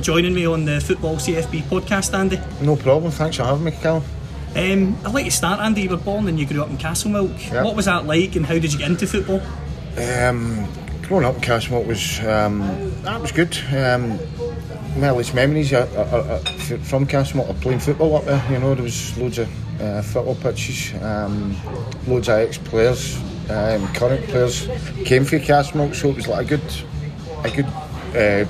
for joining me on the Football CFB podcast, Andy. No problem, thanks for having me, Cal. Um, I'd like to start, Andy. You were born and you grew up in Castlemilk. Yep. What was that like and how did you get into football? Um, growing up in Castlemilk was, um, that was good. Um, my earliest memories uh, uh, uh, from Castlemilk playing football up there. You know, there was loads of uh, football pitches, um, loads of ex-players, um, current players came from Castlemilk, so it was like a good, a good, uh,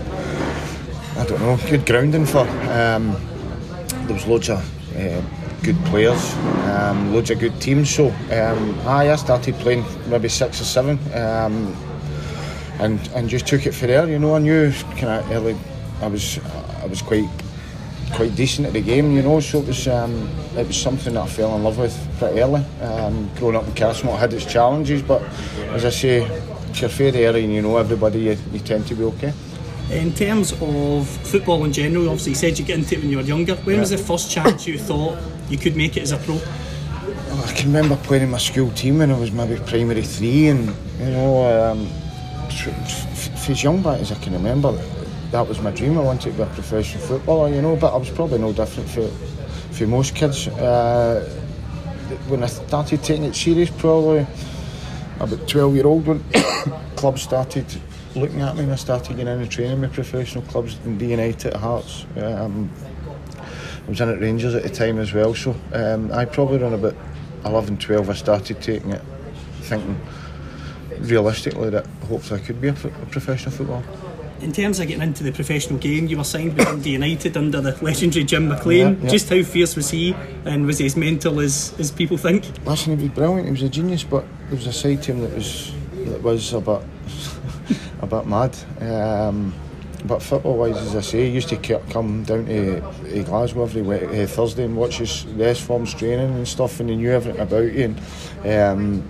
I don't know, good grounding for. Um, there was loads of uh, good players, um, loads of good teams. So um, I, started playing maybe six or seven, um, and and just took it for there. You know, I knew kind of early. I was I was quite quite decent at the game, you know. So it was um, it was something that I fell in love with pretty early. Um, growing up in Castlemilk had its challenges, but as I say, if you're fair area and you know everybody, you, you tend to be okay. In terms of football in general, obviously you said you get into it when you were younger. When yeah. was the first chance you thought you could make it as a pro? Well, I can remember playing in my school team when I was maybe primary three, and you know, um, as young back as I can remember, that was my dream. I wanted to be a professional footballer, you know, but I was probably no different for, for most kids. Uh, when I started taking it serious, probably about 12 year old, when clubs started looking at me and I started getting into training with professional clubs in D United at Hearts. Um, I was in at Rangers at the time as well, so um, I probably run about 11, 12 I started taking it, thinking realistically that hopefully I could be a, a professional footballer in terms of getting into the professional game, you were signed with Dundee United under the legendary Jim McLean. Yeah, yeah. Just how fierce was he, and was he as mental as, as people think? Listen, he was brilliant. He was a genius, but there was a side to him that was that was a bit a bit mad. Um, but football wise, as I say, he used to come down to, to Glasgow every uh, Thursday and watch his rest forms training and stuff, and he knew everything about you. And, um,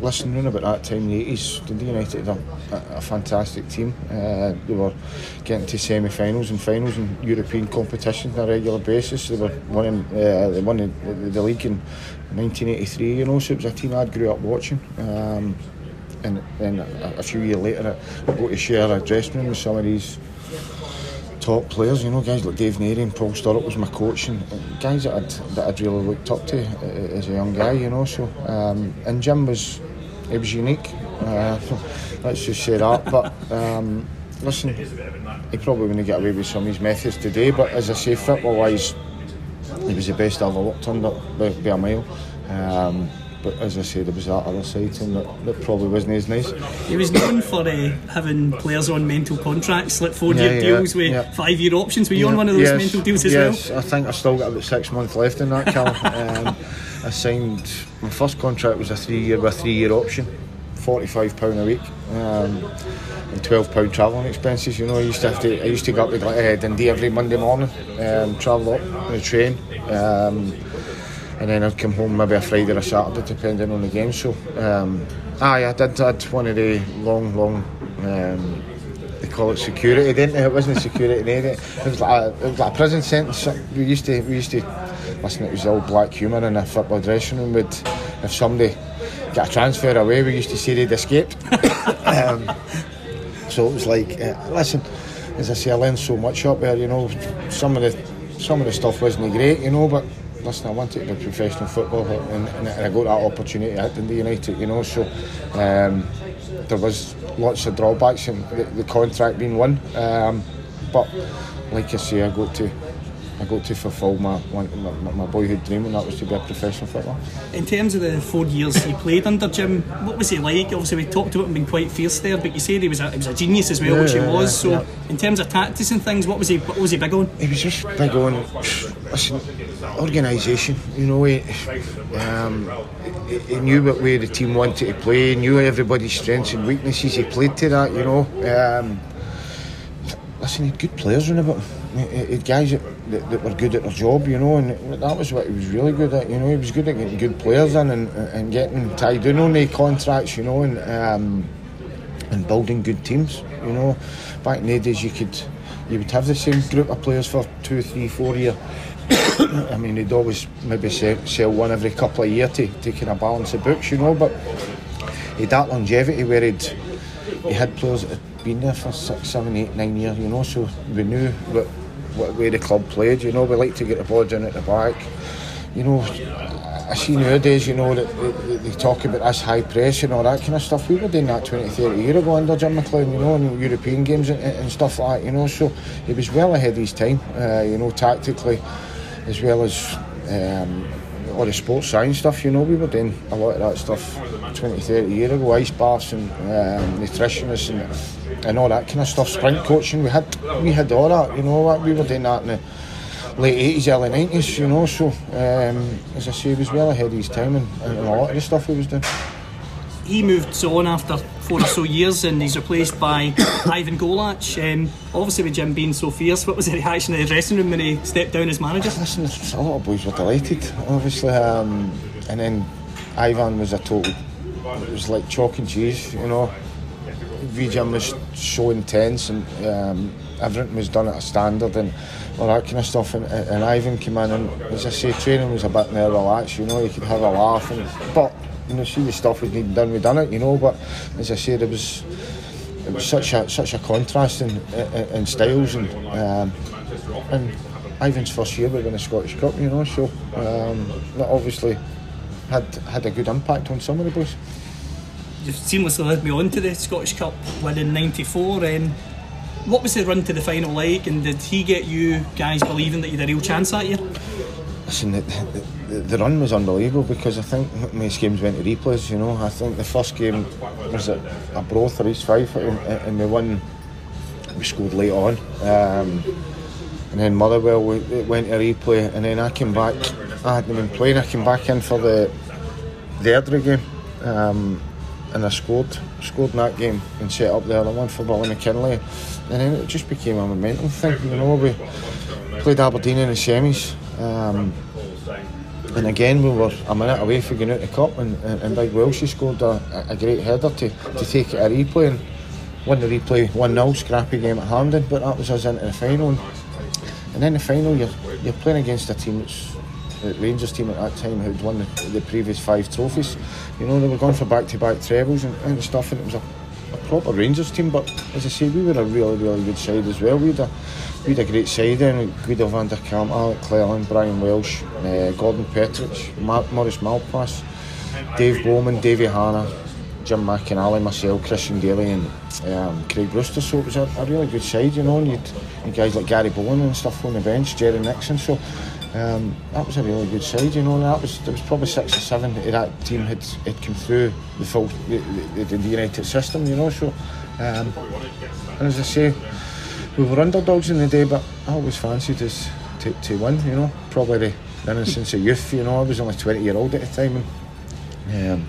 listen, around about that time in the 80s, Dundee United had a, a, fantastic team. Uh, they were getting to semi finals and finals in European competitions on a regular basis. They were winning, uh, they won the, the, league in 1983, you know, so it was a team I grew up watching. Um, and then a, a, few years later, I got to share a dressing room with some of these top players, you know, guys like Dave Narey and Paul Sturrock was my coach, and guys that I'd, that I'd really looked up to uh, as a young guy, you know. So, um, and Jim was it was unique. Uh, let's just say that. But um, listen, he probably wouldn't get away with some of his methods today. But as I say, football wise, he was the best I ever worked under by, by a mile. Um, but as I say, there was that other side to him that, that probably wasn't as nice. He was known for uh, having players on mental contracts, like four year yeah, deals with yeah. five year options. Were you on one of those yes, mental deals as yes, well? Yes, I think I still got about six months left in that, Cal. um, I signed my first contract was a three year with a three year option, forty five pound a week, um, and twelve pound travelling expenses. You know, I used to have to I used to go up to uh, Dundee every Monday morning, um, travel up on the train. Um, and then I'd come home maybe a Friday or a Saturday, depending on the game. So, um, aye, I did had one of the long, long. Um, they call it security, didn't they? It wasn't security, it? it was like a, it was like a prison sentence. We used to, we used to listen. It was all black humour in a football dressing room. Would if somebody got a transfer away, we used to say they'd escaped. um, so it was like, uh, listen, as I say, I learned so much up there. You know, some of the some of the stuff wasn't great, you know, but listen, I wanted to be professional football and, and, I got that opportunity at the United, you know, so um, there was lots of drawbacks in the, the contract being won. Um, but like I say, I got to I got to fulfil my, my, my boyhood dream, and that was to be a professional footballer. In terms of the four years he played under Jim, what was he like? Obviously, we talked about him being quite fierce there, but you said he was a, he was a genius as well, yeah, which he was. So, yeah. in terms of tactics and things, what was he what was he big on? He was just big on listen, organisation. You know, he, um, he knew what way the team wanted to play. He knew everybody's strengths and weaknesses. He played to that. You know. Um, listen, he had good players around about him. He had guys that, that, that, were good at their job, you know, and that was what he was really good at. You know, he was good at getting good players in and, and getting tied in on the contracts, you know, and um, and building good teams. You know, back in the days, you could you would have the same group of players for two, three, four years. I mean, he'd always maybe sell, sell one every couple of years to, to kind of balance the books, you know, but he had that longevity where he'd he had players that had been there for six, seven, eight, nine years, you know, so we knew what, what way the club played, you know, we like to get the ball down at the back. You know, I see nowadays, you know, that they, they, talk about us high press and all that kind of stuff. We were doing that 20, 30 years ago under Jim McLean, you know, in European games and, and, stuff like that, you know. So he was well ahead of his time, uh, you know, tactically, as well as um, all the sports science stuff, you know. We were doing a lot of that stuff 20, 30 years ago, ice baths and um, nutritionists and, and all that kind of stuff, sprint coaching. We had we had all that, you know, we were doing that in the late 80s, early 90s, you know. So, um, as I say, he was well ahead of his time and, and a lot of the stuff he was doing. He moved on after four or so years and he's replaced by Ivan Golac. Um, obviously, with Jim being so fierce, what was the reaction in the dressing room when he stepped down as manager? Listen, a lot of boys were delighted, obviously. Um, and then Ivan was a total, it was like chalk and cheese, you know. V Jim was so intense and um, everything was done at a standard. and all that kind of stuff. And, and Ivan came in, and as I say, training was a bit more relaxed. You know, you could have a laugh, and but you know, see the stuff we need done, we done it. You know, but as I said, it was it was such a such a contrast in, in, in styles, and um, and Ivan's first year we won the Scottish Cup. You know, so um, that obviously had had a good impact on some of the boys. You've seamlessly led me on to the Scottish Cup win in '94. and what was the run to the final like, and did he get you guys believing that you had a real chance that year? Listen, the, the, the, run was unbelievable because I think most games went to replays. You know, I think the first game was at Arbroath or East Fife, and, and we won. We scored late on, um, and then Motherwell we, went to replay, and then I came back. I hadn't been playing. I came back in for the the Airdrie game. Um, and I scored scored in that game and set up the other one for Billy McKinlay and then it just became a momentum thing you know we played Aberdeen in the semis um, and again we were a minute away from getting out the cup and, and, and Big Welshie scored a, a great header to, to take it a replay and won the replay 1-0 scrappy game at Hampden but that was us into the final. And, and then the final you're, you're playing against a team that's Rangers team at that time who'd won the, the previous five trophies. You know, they were going for back to back trebles and, and stuff, and it was a, a, proper Rangers team. But as I say, we were a really, really good side as well. We had a, a great side then Guido van der Kamp, Alec Cleland, Brian Welsh, uh, Gordon Petric, Mar- Maurice Malpas, Dave Bowman, Davy Hanna, Jim McInally, myself, Christian Dailly, and um, Craig Brewster. So it was a, a really good side, you know. And had guys like Gary Bowen and stuff on the bench, Jerry Nixon. So um, that was a really good side, you know. that was there was probably six or seven of that team had had come through the full the, the, the United system, you know. So, um, and as I say, we were underdogs in the day, but I always fancied us to, to win, you know. Probably the, the innocence of youth, you know. I was only twenty year old at the time, and um,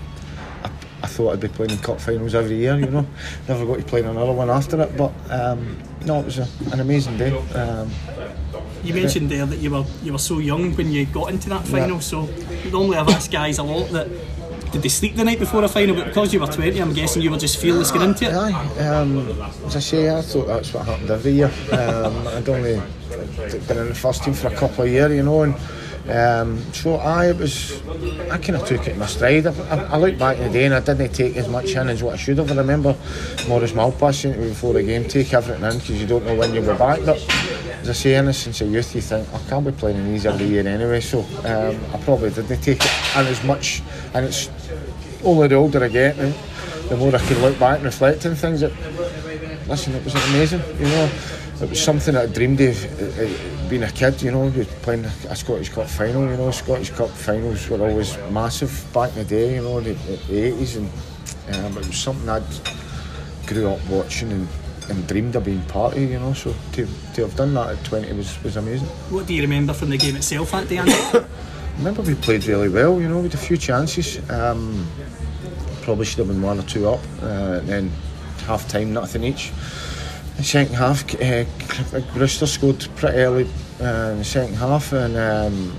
I, I thought I'd be playing in cup finals every year, you know. Never got to play another one after it, but um, no, it was a, an amazing day. Um, you mentioned there that you were you were so young when you got into that final. Yeah. So normally I've asked guys a lot that did they sleep the night before a final? But because you were 20, I'm guessing you were just fearless getting into it. Aye, um, as I say, I thought that's what happened every year. Um, I'd only been in the first team for a couple of years, you know, and um, so I was, I kind of took it in my stride. I, I, I, look back in the day and I didn't take as much in as what I should have. I remember Maurice Malpas saying before the game, take everything in because you don't know when you'll be back. But as I say, innocence of youth, you think, I can't be playing in these every year anyway. So um, I probably didn't take it in as much. And it's only the older I get, the more I can look back and reflect on things. That, listen, it was amazing, you know it was something that I dreamed of uh, uh, being a kid, you know, playing a Scottish Cup final, you know, Scottish Cup finals were always massive back in the day, you know, the, 80s, and um, it was something I'd grew up watching and, and dreamed of being part of, you know, so to, to have done that at 20 was, was amazing. What do you remember from the game itself that day, I remember we played really well, you know, with a few chances, um, probably should have been one or two up, uh, and then half time, nothing each the second half, uh, Brewster scored pretty early uh, in the second half, and um,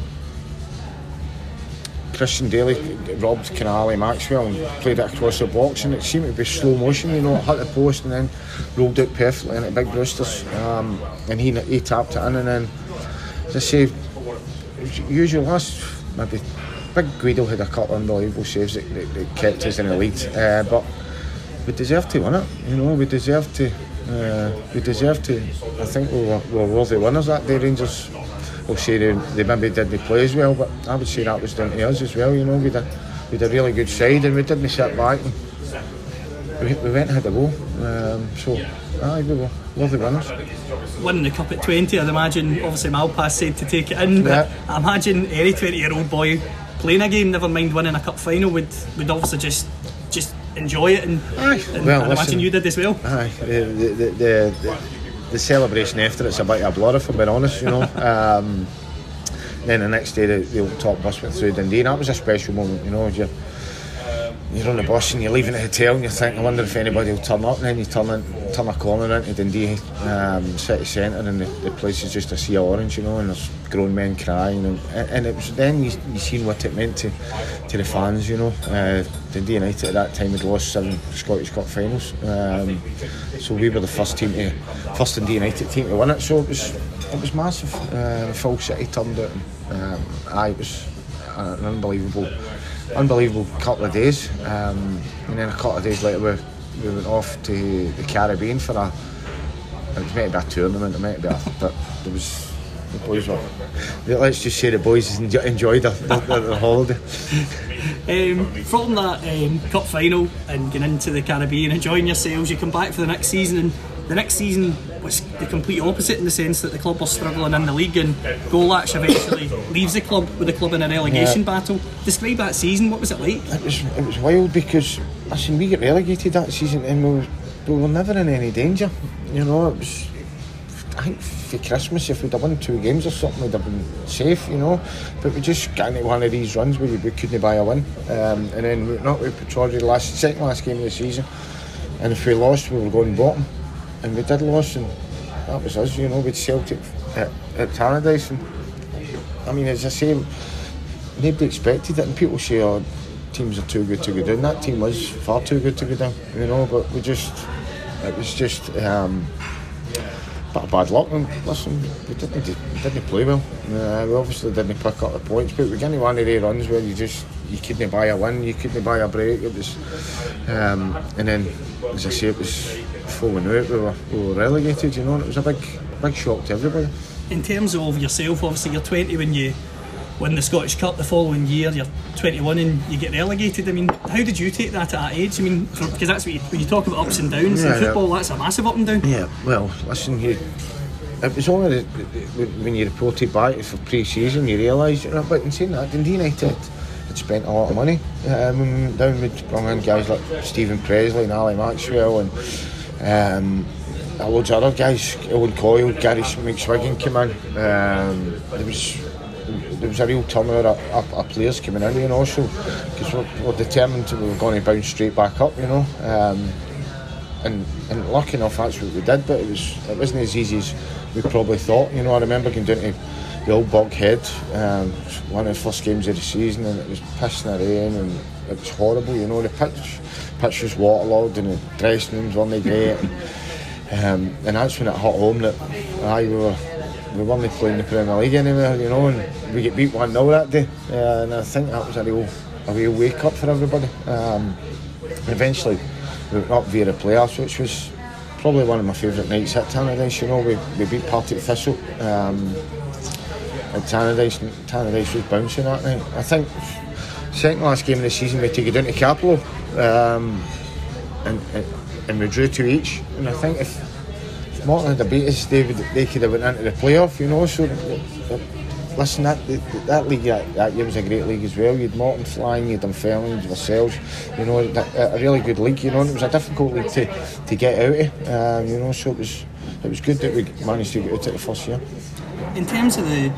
Christian Dailly robbed Canali Maxwell and played it across the box, and it seemed to be slow motion. You know, it hit the post and then rolled out perfectly into Big Brewster's, um, and he he tapped it in, and then as I say, usual last maybe Big Guido had a couple of unbelievable saves that, that, that kept us in the lead, uh, but we deserve to win it. You know, we deserve to. Uh, we deserve to. I think we were, we were worthy winners that day. Rangers will say they, they maybe didn't play as well, but I would say that was down to us as well. You know, we did we had a really good side and we didn't sit back. And we, we went and had a go. Um, so, aye, we were worthy winners. Winning the cup at 20, I'd imagine, obviously Malpas said to take it in, but Yeah. I imagine any 20 year old boy playing a game, never mind winning a cup final, would, would obviously just just enjoy it. And, Aye. and Well, I listen. imagine you did as well. Aye, the, the, the, the, the celebration after it's a bit of a blur, if I'm being honest, you know. um, then the next day, the, the old top bus went through Dundee, and that was a special moment, you know. You're, you're on the bus and you're leaving the hotel, and you think, I wonder if anybody will turn up, and then you turn, in, turn a corner into Dundee um, city centre, and the, the place is just a sea of orange, you know, and there's grown men crying, and, and it was then you, you seen what it meant to, to the fans, you know. Uh, Dundee United at that time had lost seven Scottish Cup finals, um, so we were the first team to, first Dundee United team to win it, so it was it was massive. Uh, full city turned out, and um, it was an unbelievable, unbelievable couple of days, um, and then a couple of days later we, we went off to the Caribbean for a. It was meant to be a tournament, it might be a, but there was the boys were. Let's just say the boys enjoyed their, their, their holiday. Um, from that um, cup final and getting into the Caribbean, enjoying yourselves, you come back for the next season, and the next season was the complete opposite in the sense that the club was struggling in the league, and Golac eventually leaves the club with the club in a relegation Yeah. battle. Describe that season. What was it like? It was it was wild because listen, we got relegated that season and we, were- we were never in any danger. You know, it was. I think for Christmas, if we'd have won two games or something, we'd have been safe. You know, but we just got into one of these runs where we couldn't buy a win, um, and then we went up with Petrarca last second last game of the season, and if we lost, we were going bottom, and we did lose, and that was us. You know, with Celtic at, at Tannadice, and I mean, as I say, nobody expected it, and people say, "Oh, teams are too good to go down." That team was far too good to go down, you know. But we just, it was just um, a bit of bad luck. And listen, we didn't, we didn't play well. Uh, we obviously didn't pick up the points, but we into one of the runs where you just you couldn't buy a win, you couldn't buy a break. It was, um, and then as I say, it was before we knew it, we were, we were relegated. You know, and it was a big, big shock to everybody. In terms of yourself, obviously you're 20 when you win the Scottish Cup the following year. You're 21 and you get relegated. I mean, how did you take that at that age? I mean, because that's what you, when you talk about ups and downs Yeah, in yeah. football, that's a massive up and down. Yeah, well, listen, you, it was only when you reported back for pre-season you realised, you know, but in saying that, Dundee United spent a lot of money. Um, down, with brought in guys like Steven Pressley and Ali Maxwell and um, loads of other guys, Owen Coyle, Gary McSwegan came in. Um, there was there was a real turnover of, of, of players coming in, you know, so because we're, we're determined we were going to bounce straight back up, you know. Um, and and lucky enough that's what we did but it was it wasn't as easy as we probably thought you know I remember going down to the old Boghead um, one of the first games of the season and it was pissing rain and it was horrible you know the pitch pitch was waterlogged and the dressing rooms weren't great and, um, and that's when it hit home that aye, we were we weren't playing the Premier League anymore you know and we get beat 1-0 that day uh, and I think that was a real a real wake up for everybody um, eventually we went up via the playoffs, which was probably one of my favourite nights at Tannadice. You know, we, we beat Partick Thistle um, at Tannadice, and Tannadice was bouncing that night. I think second last game of the season we take it down to Cappielow, um, and, and and we drew two each. And I think if, if Morton had beat us, they would, they could have went into the playoff. You know, so. Listen, that that league that, that year was a great league as well. You'd Morton flying, you'd Dunfermline, you'd yourselves. You know, that, a really good league. You know, and it was a difficult league to, to get out of. Um, you know, so it was it was good that we managed to get out of the first year. In terms of the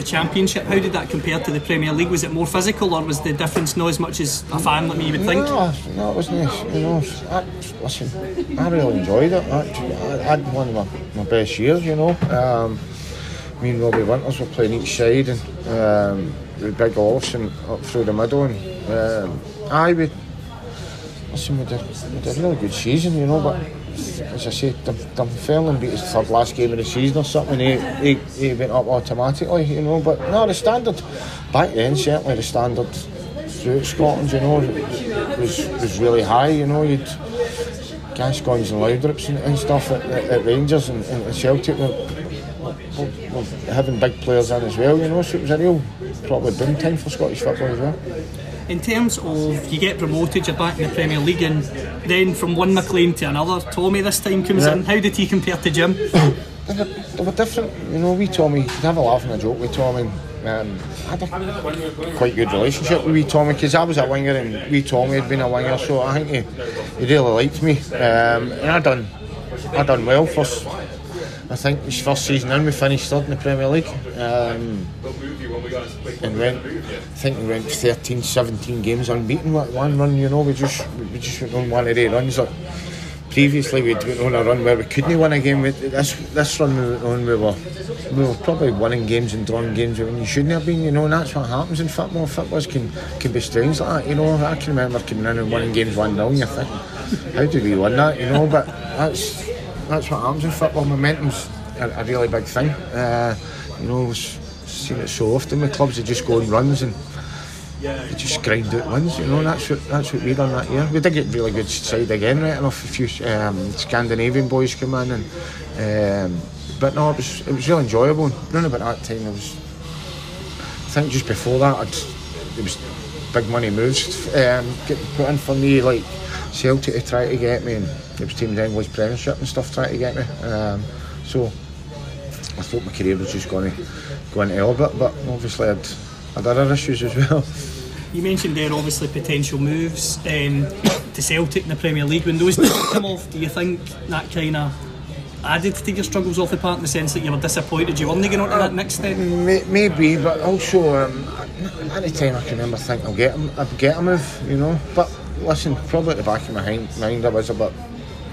the championship, how did that compare to the Premier League? Was it more physical, or was the difference not as much as a fan like me would think? No, it was nice. You know, I, listen, I really enjoyed it. I, I had one of my, my best years. You know, um, me and Robbie Winters were playing each side, and um, with Big Olsen up through the middle, and um, I would listen. We did, we did a really good season, you know, but. As I say, Dun- Dunfermline beat his third last game of the season or something. He, he, he went up automatically, you know. But no, the standard back then, certainly the standard throughout Scotland, you know, was was really high. You know, you'd Gascoignes and Laudrups and, and stuff at, at, at Rangers and, and Celtic were, were, were having big players in as well, you know, so it was a real probably boom time for Scottish football as well. In terms of you get promoted, you're back in the Premier League, and then from one McLean to another, Tommy this time comes Yeah. in. How did he compare to Jim? They were, they were different, you know. We Tommy, you'd have a laugh and a joke with Tommy. Um, I had a quite good relationship with wee Tommy because I was a winger and wee Tommy had been a winger, so I think he, he really liked me. Um, and I done, I done well first. I think his first season in, we finished third in the Premier League. Um, and went, I think we went 13, 17 games unbeaten one run. You know, we just we just went on one of the runs. Like, previously we'd went on a run where we couldn't win a game. This this run we went on, we were we were probably winning games and drawing games when you shouldn't have been. You know, and that's what happens in football. Footballers can can be strange like that. You know, I can remember coming in and winning games one 0 and you think, how did we win that? You know, but that's that's what happens in football. Momentum's a, a really big thing. Uh, you know, we've seen it so often with clubs. They just go on runs and they just grind out wins, you know, and that's what that's what we done that year. We did get really good side again, right enough. A few um, Scandinavian boys come in, and um, but no, it was it was really enjoyable. Around about that time, it was. I think just before that, I'd, was big money moves um, getting put in for me, like Celtic to try to get me, and there was teams English Premiership and stuff trying to get me. Um, so I thought my career was just going to go into orbit, but obviously I'd had other issues as well. You mentioned there obviously potential moves um, to Celtic in the Premier League. When those come off, do you think that kind of added to your struggles off the park in the sense that you were disappointed you weren't getting on to that next step? May- Maybe, but also um, any time I can remember think I'll get I'll get a move, you know. But listen, probably at the back of my hind- mind, I was a bit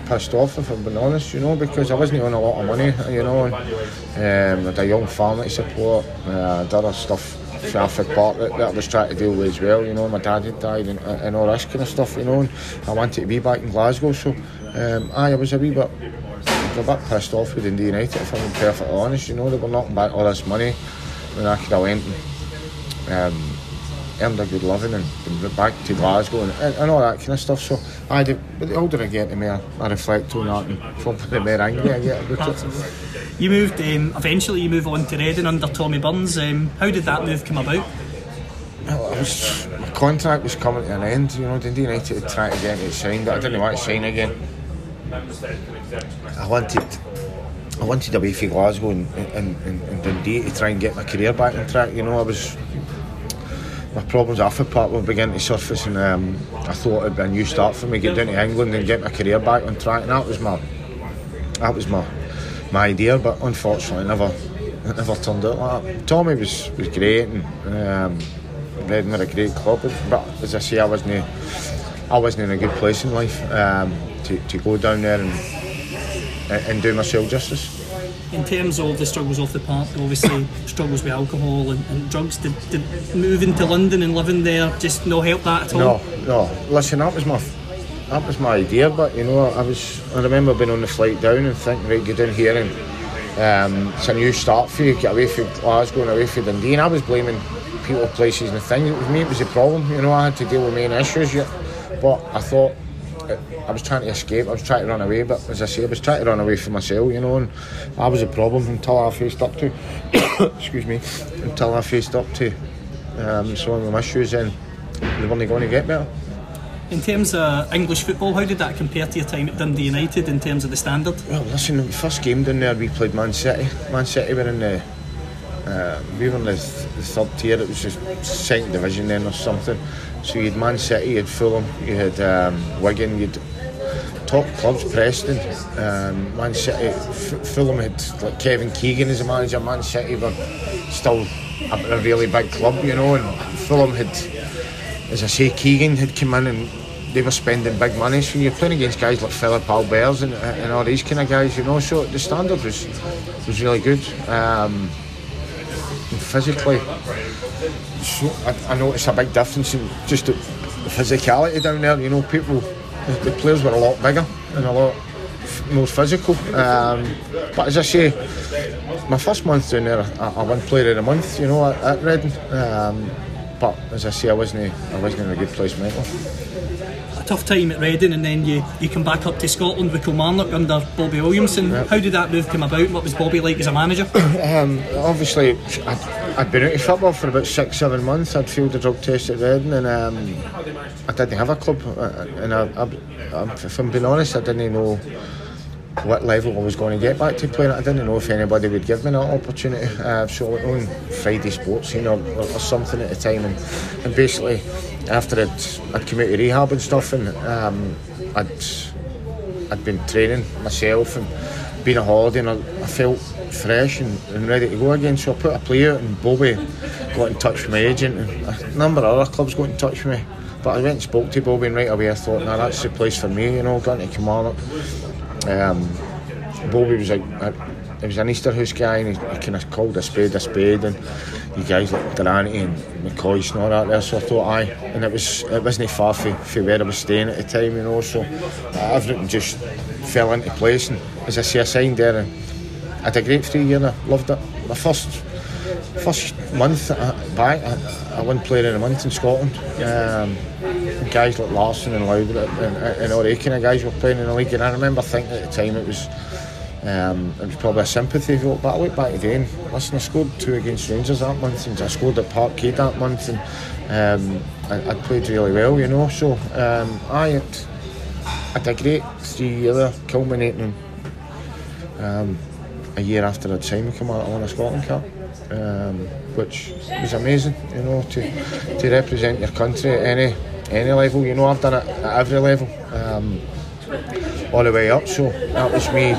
pissed off if I'm being honest, you know, because I wasn't on a lot of money, you know. And, um, I had a young family support, uh, did other stuff. Trafford Park that, that I was trying to deal with as well, you know. My dad had died and, and all this kind of stuff, you know. And I wanted to be back in Glasgow, so um, aye, I was a wee bit a bit pissed off with Dundee United, if I'm perfectly honest. You know, they were knocking back all this money when I could have went and um, earned a good living and, went back to Glasgow and, and, and all that kind of stuff. So, I did, but the older I get, the more I reflect on that and probably the more angry I get about it. You moved, um, eventually you move on to Reading under Tommy Burns. Um, how did that move come about? Was, my contract was coming to an end, you know, Dundee United had tried to get me signed, but I didn't want to sign again. I wanted I wanted away from Glasgow and, and, and, and Dundee to try and get my career back on track, you know, I was my problems after part were beginning to surface and um, I thought it'd be a new start for me, get down to England and get my career back on track and that was my that was my my idea but unfortunately it never never turned out like that. Tommy was, was great and um, Reading were a great club but as I say I wasn't I wasn't in a good place in life um, to, to go down there and and do myself justice. In terms of the struggles off the park, obviously struggles with alcohol and, and drugs, did, did moving to London and living there just no help that at all? No, no. Listen, that was my that was my idea, but you know, I was I remember being on the flight down and thinking, right, get in here and um, it's a new start for you, get away from Glasgow and away from Dundee. And I was blaming people, places, and things. It was me, it was the problem. You know, I had to deal with main issues yet, but I thought. I was trying to escape, I was trying to run away, but as I say, I was trying to run away from myself, you know, and I was a problem until I faced up to, excuse me, until I faced up to um, some of my issues, and they weren't going to get better. In terms of English football, how did that compare to your time at Dundee United in terms of the standard? Well, listen, the first game down there we played Man City. Man City were in the uh, we were in the, th- the third tier. It was just second division then or something. So you had Man City, you had Fulham, you had um, Wigan, you had top clubs, Preston, um, Man City, F- Fulham had like Kevin Keegan as a manager. Man City were still a, a really big club, you know, and Fulham had, as I say, Keegan had come in and they were spending big money. So you're playing against guys like Philippe Albert and, and all these kind of guys, you know. So the standard was was really good. Um, physically, so I, I noticed a big difference in just the, physicality down there. You know, people, the, players were a lot bigger and a lot more physical. Um, but as I say, my first month down there, I, I won Player of the Month. You know, at, at Reading. Um, but as I say, I wasn't I wasn't in a good place mentally. Tough time at Reading, and then you, you come back up to Scotland with Kilmarnock under Bobby Williamson. Yep. How did that move come about? What was Bobby like as a manager? um, obviously, I'd, I'd, been out of football for about six, seven months. I'd failed the drug test at Reading, and um, I didn't have a club. Uh, and I, I, if I'm being honest, I didn't know what level I was going to get back to playing. I didn't know if anybody would give me that opportunity. Uh, so I on Friday Sports, you know, or, or, something at the time, and, and basically after I'd, I'd come out of rehab and stuff, and um, I'd I'd been training myself and been a holiday, and I, I felt fresh and, and, ready to go again. So I put a play out, and Bobby got in touch with my agent, and a number of other clubs got in touch with me. But I went and spoke to Bobby, and right away I thought, nah, that's the place for me, you know, going to Kilmarnock. Um, Bobby was like, a he was an Easter House guy and he, he kind of called a spade a spade? And you guys like Durante and McCoy's and all that there. So I thought aye. And it was it wasn't far from, from where I was staying at the time you know so everything just fell into place and as I say I signed there and I had a great three year and I loved it. My first first month back, I, I won Player of the Month in Scotland. Um, guys like Larsson and Lowry and, all the kind of guys were playing in the league, and I remember thinking at the time it was. Um, it was probably a sympathy vote, but I look back again. Listen, I scored two against Rangers that month, and I scored at Parkhead that month, and um, I, I, played really well, you know. So um, I had, had a great three year culminating um, a year after I'd signed with Kilmarnock, I won a Scotland Cup um, which was amazing, you know, to to represent your country at any any level. You know, I've done it at every level, um, all the way up. So that was me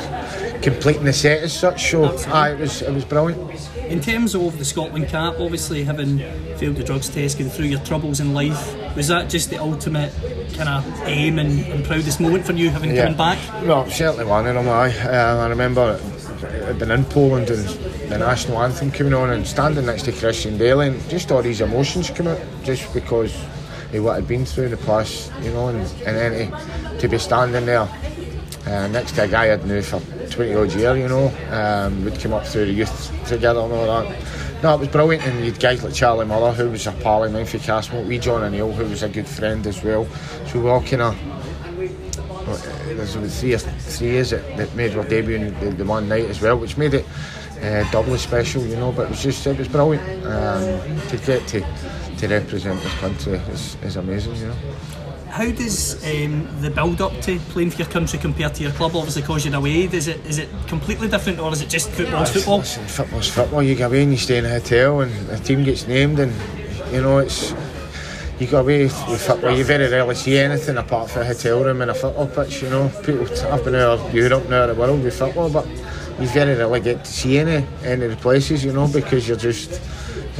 completing the set as such. So aye, it was it was brilliant. In terms of the Scotland cap, obviously having failed the drugs test, going through your troubles in life, was that just the ultimate kind of aim and, and proudest moment for you having yeah. come back? Well, certainly one of them. I, um, I remember I'd been in Poland and the national anthem coming on and standing next to Christian Dailly and just all these emotions come out just because of what I'd been through in the past, you know, and, and then to, to be standing there uh, next to a guy I'd known for 20 odd years, you know, um, we'd come up through the youth together and all that. No, it was brilliant, and you'd guys like Charlie Miller, who was a pal of mine for we John O'Neil, who was a good friend as well. So we all kind of there's three three years that, made our debut in the, the, one night as well, which made it uh, doubly special, you know. But it was just it was brilliant um, to get to to represent this country is, is amazing, you know. How does um, the build up to playing for your country compare to your club? Obviously, because you're away, is it is it completely different, or is it just football's football? Listen, football's football. You go away and you stay in a hotel, and the team gets named, and you know it's you go away with football, you very rarely see anything apart from a hotel room and a football pitch. You know, people have been out Europe now, the world with football, but you very rarely get to see any any of the places. You know, because you're just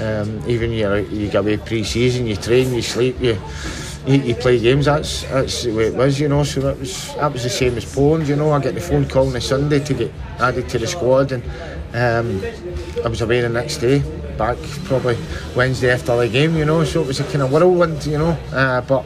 um, even you know, you go away pre-season, you train, you sleep, you. You, you play games. That's that's the way it was, you know. So that was that was the same as Poland, you know. I get the phone call on a Sunday to get added to the squad, and um, I was away the next day back probably Wednesday after the game, you know. So it was a kind of whirlwind, you know. Uh, but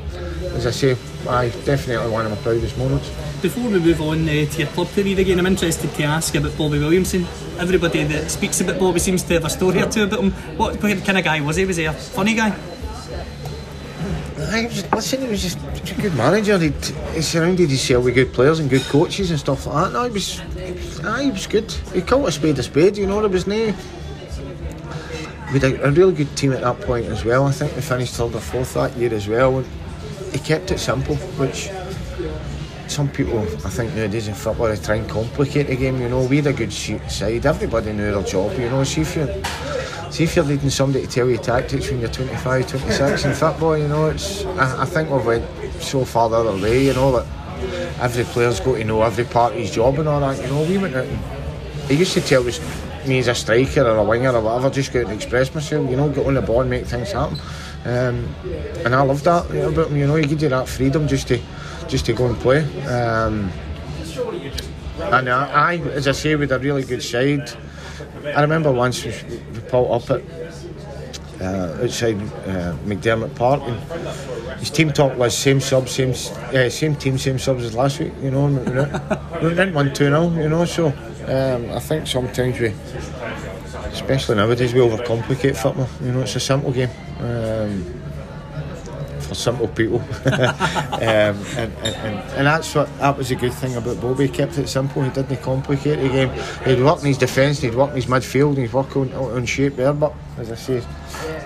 as I say, I definitely one of my proudest moments. Before we move on uh, to your club career again, I'm interested to ask about Bobby Williamson. Everybody that speaks about Bobby seems to have a story or two about him. What kind of guy was he? Was he a funny guy? I was, listen, he was just a good manager. He'd, he surrounded himself with good players and good coaches and stuff like that. No, he was, he he was good. He called a spade a spade, you know. There was no we had a, a, really good team at that point as well. I think we finished third or fourth that year as well. He kept it simple, which some people, I think nowadays in football, they try and complicate the game. You know, we had a good side. Everybody knew their job. You know, see if you're, see if you're leading somebody to tell you tactics when you're 25, 26 in football. You know, it's. I, I think we've went so far the other way. You know that every player's got to know every part of his job and all that. You know, we went out and he used to tell us me as a striker or a winger or whatever, just go out and express myself, you know, get on the ball and make things happen. Um, and I love that you know, about him, you know, he gives you that freedom just to just to go and play. Um, and I, I, as I say, with a really good side. I remember once we, pulled up at uh, outside uh, McDiarmid Park and his team talk was same sub, same uh, same team, same subs as last week, you know, we went 1 2 0, you know, so um, I think sometimes we, especially nowadays, we overcomplicate football. You know, it's a simple game. Um, for simple people, um, and, and, and, and that's what that was a good thing about Bobby. He kept it simple. He didn't complicate the game. He'd work in his defence, he'd work in his midfield, and he'd work on, on shape there. But as I say,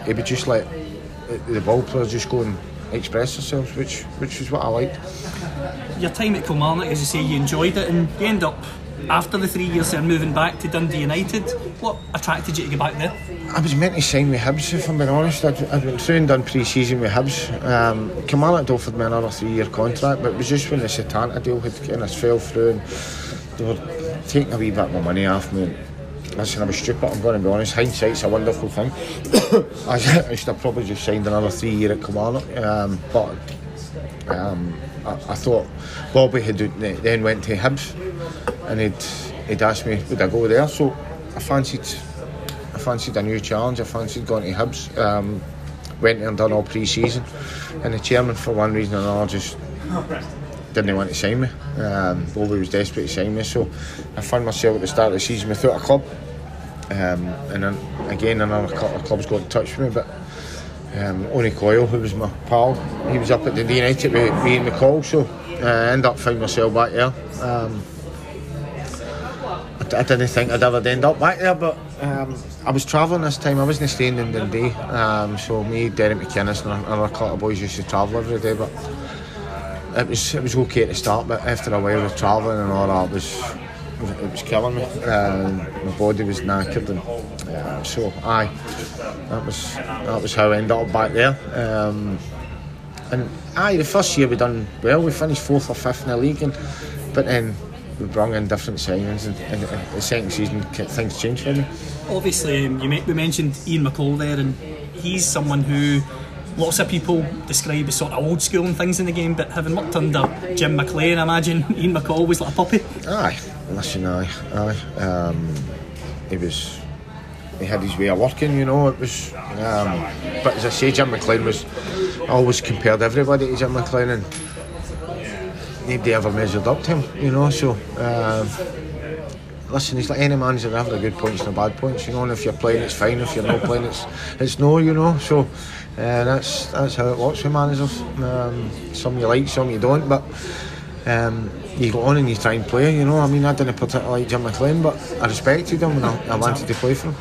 he'd be just let the ball players just go and express themselves, which which is what I liked. Your time at Kilmarnock, as you say, you enjoyed it, and you end up after the three years there moving back to Dundee United. What attracted you to go back there? I was meant to sign with Hibs, if I'm being honest. I'd, I'd been through and done pre season with Hibs. Um, offered me another three year contract, but it was just when the Setanta deal had kind of fell through and they were taking a wee bit more money off me. Listen, I was stupid, I'm going to be honest. Hindsight's a wonderful thing. I, should have probably just signed another three year at Kilmarnock, um, but um, I, I, thought Bobby had then went to Hibs and he'd, he'd asked me would I go there, so I fancied I fancied a new challenge. I fancied going to Hibs. Um, went and done all pre-season, and the chairman, for one reason or another, just didn't want to sign me. Um, Bobby was desperate to sign me, so I found myself at the start of the season without a club. Um, and then again, another couple of clubs got in touch with me, but um, Owen Coyle, who was my pal, he was up at the United with me and McCall, so uh, I ended up finding myself back there. Um, I, didn't think I'd ever end up back there, but um, I was travelling this time. I wasn't staying in Dundee, um, so me, Derek McInnes, and another couple of boys used to travel every day. But it was it was okay to start, but after a while of travelling and all that, was it was killing me. Um, my body was knackered, and uh, so aye, that was that was how I ended up back there. Um, and aye, the first year we done well. We finished fourth or fifth in the league, and but then we brought in different signings, and, and, and, the second season things changed for me. Obviously, um, you we mentioned Ian McCall there, and he's someone who lots of people describe as sort of old school and things in the game, but having worked under Jim McLean, I imagine Ian McCall was like a puppy. Aye, listen, aye, aye. Um, he was. He had his way of working, you know. It was, um, but as I say, Jim McLean was I always compared everybody to Jim McLean, and nobody ever measured up to him, you know. So, um, listen, he's like any manager, having the good points and the bad points, you know. And if you're playing, it's fine. If you're not playing, it's it's no, you know. So, uh, that's that's how it works with managers. Um, some you like, some you don't, but. Um, you go on and you try and play, you know. I mean, I didn't particularly like Jim McLean, but I respected him and I, I wanted to play for him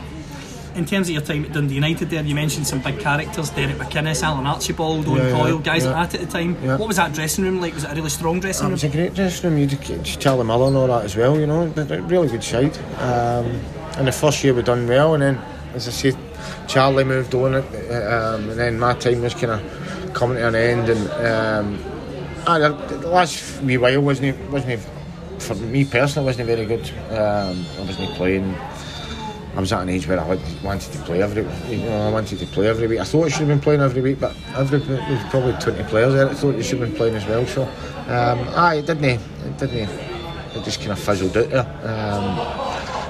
in terms of your time at Dundee United there, you mentioned some big characters, Derek McInnes, Alan Archibald, Owen yeah, Coyle, guys yeah. like that at the time. Yeah. What was that dressing room like? Was it a really strong dressing room? It was a great dressing room. You had Charlie Miller and all that as well, you know, really good side. Um, and the first year we done well, and then, as I said, Charlie moved on, um, and then my time was kind of coming to an end, and um, I, the last wee while wasn't wasn't for me personally wasn't very good. Um, I wasn't playing I was at an age where I wanted to play every, you know, I wanted to play every week. I thought I should have been playing every week, but every there's probably 20 players there. I thought they should have been playing as well. So, um, aye, it didn't, it didn't, it just kind of fizzled out there. Um,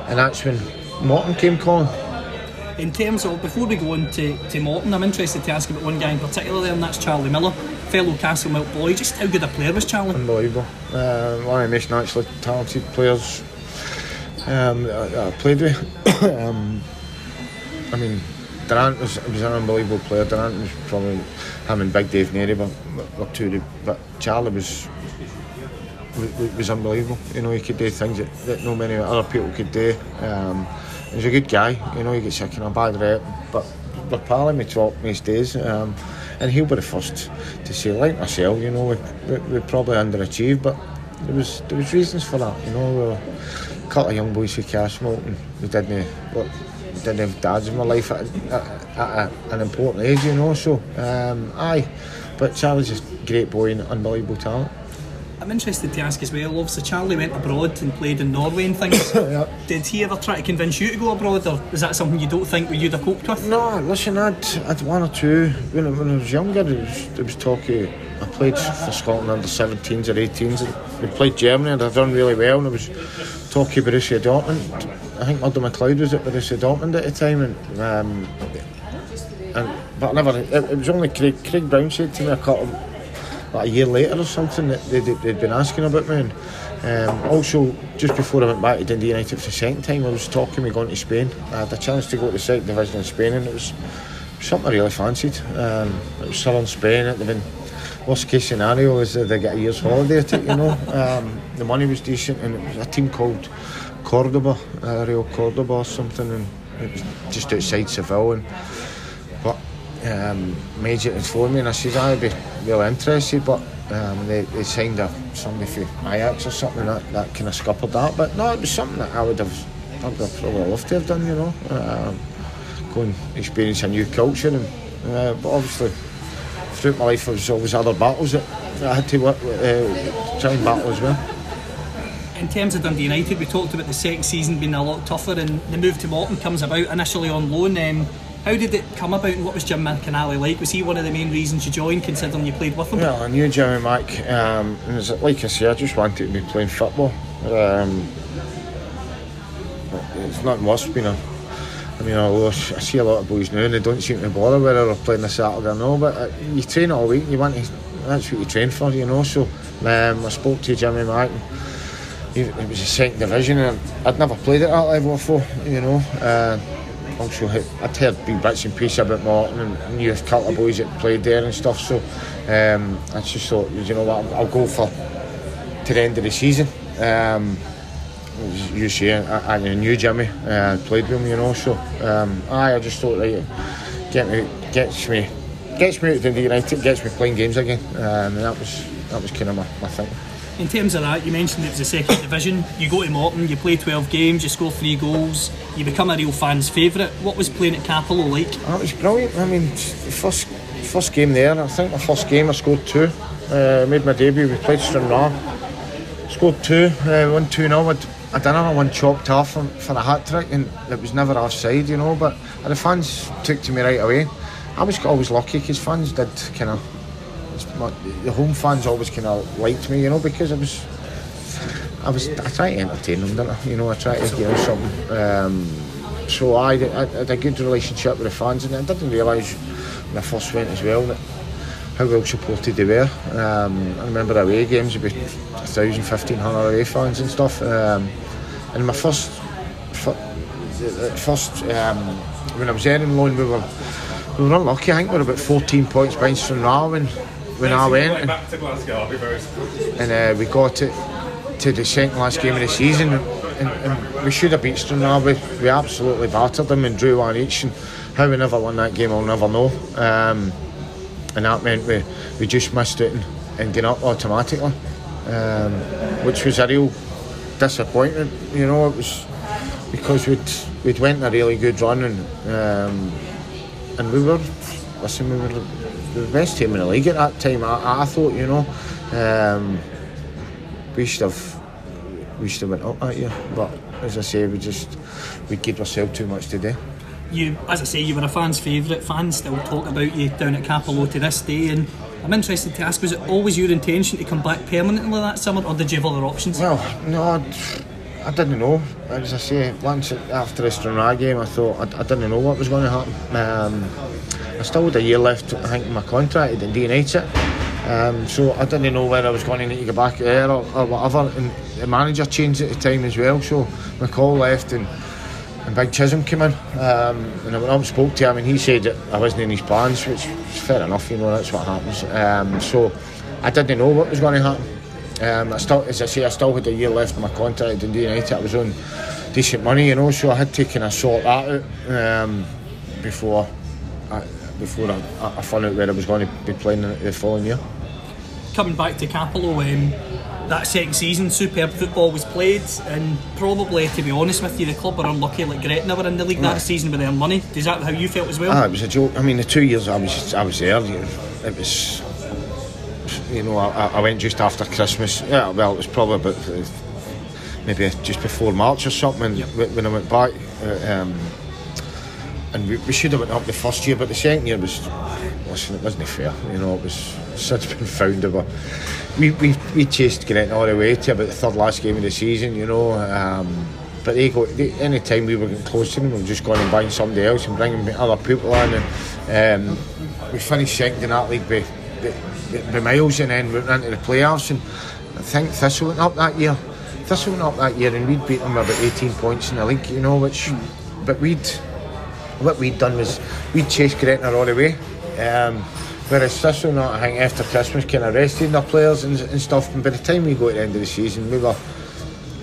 and that's when Morton came calling. In terms of, before we go into to Morton, I'm interested to ask about one guy in particular there, and that's Charlie Miller, fellow Castlemilk boy. Just how good a player was Charlie? Unbelievable. Uh, one of the most naturally talented players um, I, I, played with. um, I mean, Durrant was, was an unbelievable player. Durrant was probably him and Big Dave Narey were, were two, but Charlie was, was was unbelievable. You know, he could do things that, that no many other people could do. Um, he's a good guy. You know, he gets a kind of bad rep, but we're pal him, we talk most days. Um, and he'll be the first to say, like myself, you know, we, we, we probably underachieved, but there was there was reasons for that. You know, we were, couple of young boys who cash and we didn't look, didn't have dads in my life at, at, at, an important age, you know. So um, aye, but Charlie's a great boy and unbelievable talent. I'm interested to ask as well. Obviously, Charlie went abroad and played in Norway and things. Did he ever try to convince you to go abroad, or is that something you don't think you'd have coped with? No, listen, I'd, I'd one or two. When, I, when I was younger, there was, there was. I played for Scotland under 17s or 18s. we played Germany and I'd done really well. And I was talking Borussia Dortmund. I think Murdo McLeod was at Borussia Dortmund at the time, and, um, and but I never. It, it, was only Craig, Craig Brown said to me a couple like a year later or something that they'd, they'd been asking about me. And, um, also, just before I went back to Dundee United for the second time, I was talking me going to Spain. I had a chance to go to the second division in Spain, and it was something I really fancied. Um, it was southern Spain. It had been worst case scenario is they get a year's holiday. You know, um, the money was decent, and it was a team called Cordoba, uh, Real Cordoba or something, and it was just outside Seville. And um, Major phoned me, and I said I'd be really interested, but. Um, they, they signed a, somebody for Ajax or something that, that kind of scuppered that but no it was something that I would have I'd have probably loved to have done you know um, go and experience a new culture and uh, but obviously throughout my life there was always other battles that I had to work, uh, try and battle as well in terms of Dundee United, we talked about the second season being a lot tougher, and the move to Morton comes about initially on loan. Um, how did it come about, and what was Jim McInally like? Was he one of the main reasons you joined, considering you played with him? Yeah, I knew Jimmy Mac. Um, like I say, I just wanted to be playing football. Um, it's nothing worse being a I mean, I see a lot of boys now and they don't seem to bother whether they're playing a Saturday or no, but uh, you train all week and you want to, that's what you train for, you know. So um, I spoke to Jimmy Martin. It was a second division and I'd never played at that level before, you know. Uh, also, I'd heard big bits and pieces about Morton and knew a couple of boys that played there and stuff. So um, I just thought, you know what, I'll, I'll go for to the end of the season. Um, you see, I, I knew Jimmy, uh, played with him, you know. So um, I, I just thought, right, get me, gets me, gets me out to the United, gets me playing games again, um, and that was that was kind of my, my thing. In terms of that, you mentioned it was the second division. You go to Morton, you play 12 games, you score three goals, you become a real fan's favourite. What was playing at Cappielow like? That was brilliant. I mean, the first first game there, I think the first game I scored two. Uh, made my debut. We played Stranraer. Scored two, uh, won 2 0. I done another one chopped off for, for a hat trick and it was never offside, you know. But the fans took to me right away. I was always lucky because fans did kind of the home fans always kind of liked me, you know, because I was I was I try to entertain them, didn't I? You know, I try to give something. Um, so I, I, had a good relationship with the fans, and I didn't realise when I first went as well that how well supported they were. Um, I remember away games, about 1,000, 1,500 away fans and stuff. Um, and my first, first um, when I was there in loan, we were we were unlucky. I think we were about 14 points behind Stranraer when, when I went. And, and uh, we got it to the second last game of the season. And, and we should have beat Stranraer. We, we absolutely battered them and drew one each. And how we never won that game, I'll never know. Um, and that meant we, we just missed it and, and get up automatically, um, which was a real disappointment. You know, it was because we'd we'd went a really good run and um, and we were listen we were the best team in the league at that time. I, I thought you know um, we should have we should have went up that year, but as I say, we just we gave ourselves too much today. You, as I say, you were a fan's favourite. Fans still talk about you down at Cappielow to this day, and I'm interested to ask: Was it always your intention to come back permanently that summer, or did you have other options? Well, no, I'd, I did not know. As I say, once after the Stranraer game, I thought I, I, didn't know what was going to happen. Um, I still had a year left, I think, in my contract at Dundee United. Um, so I didn't know whether I was going to need to go back there or, or whatever. And the manager changed at the time as well, so McCall left and and Big Chisholm came in. Um, and I went up and spoke to him, and he said that I wasn't in his plans, which is fair enough, you know, that's what happens. Um, so I didn't know what was going to happen. Um, I still, as I say, I still had a year left in my contract at Dundee United. I was on decent money, you know, so I had to kind of sort that out um, before I, before I, I found out where I was going to be playing the following year. Coming back to Cappielow, um, that second season, superb football was played, and probably, to be honest with you, the club were unlucky. Like Gretna were in the league that season with their money. Is that how you felt as well? Ah, it was a joke. I mean, the two years I was I was there, it was. You know, I, I went just after Christmas. Yeah, well, it was probably about maybe just before March or something yep. when I went back. Uh, um, and we, we, should have went up the first year, but the second year was, listen, it wasn't fair. You know, it was such been found about we, we, we chased Gretna all the way to about the third last game of the season, you know. Um, but they go any time we were getting close to them, we were just going and buying somebody else and bringing other people in. And um, we finished second in that league by, by, by miles, and then went into the playoffs. And I think Thistle went up that year. Thistle went up that year, and we'd beat them about 18 points in the league, you know. Which, but we'd what we'd done was we'd chased Gretna all the way. Um, whereas Thistle, not I think after Christmas, kind of rested their players and, and stuff. And by the time we got to the end of the season, we were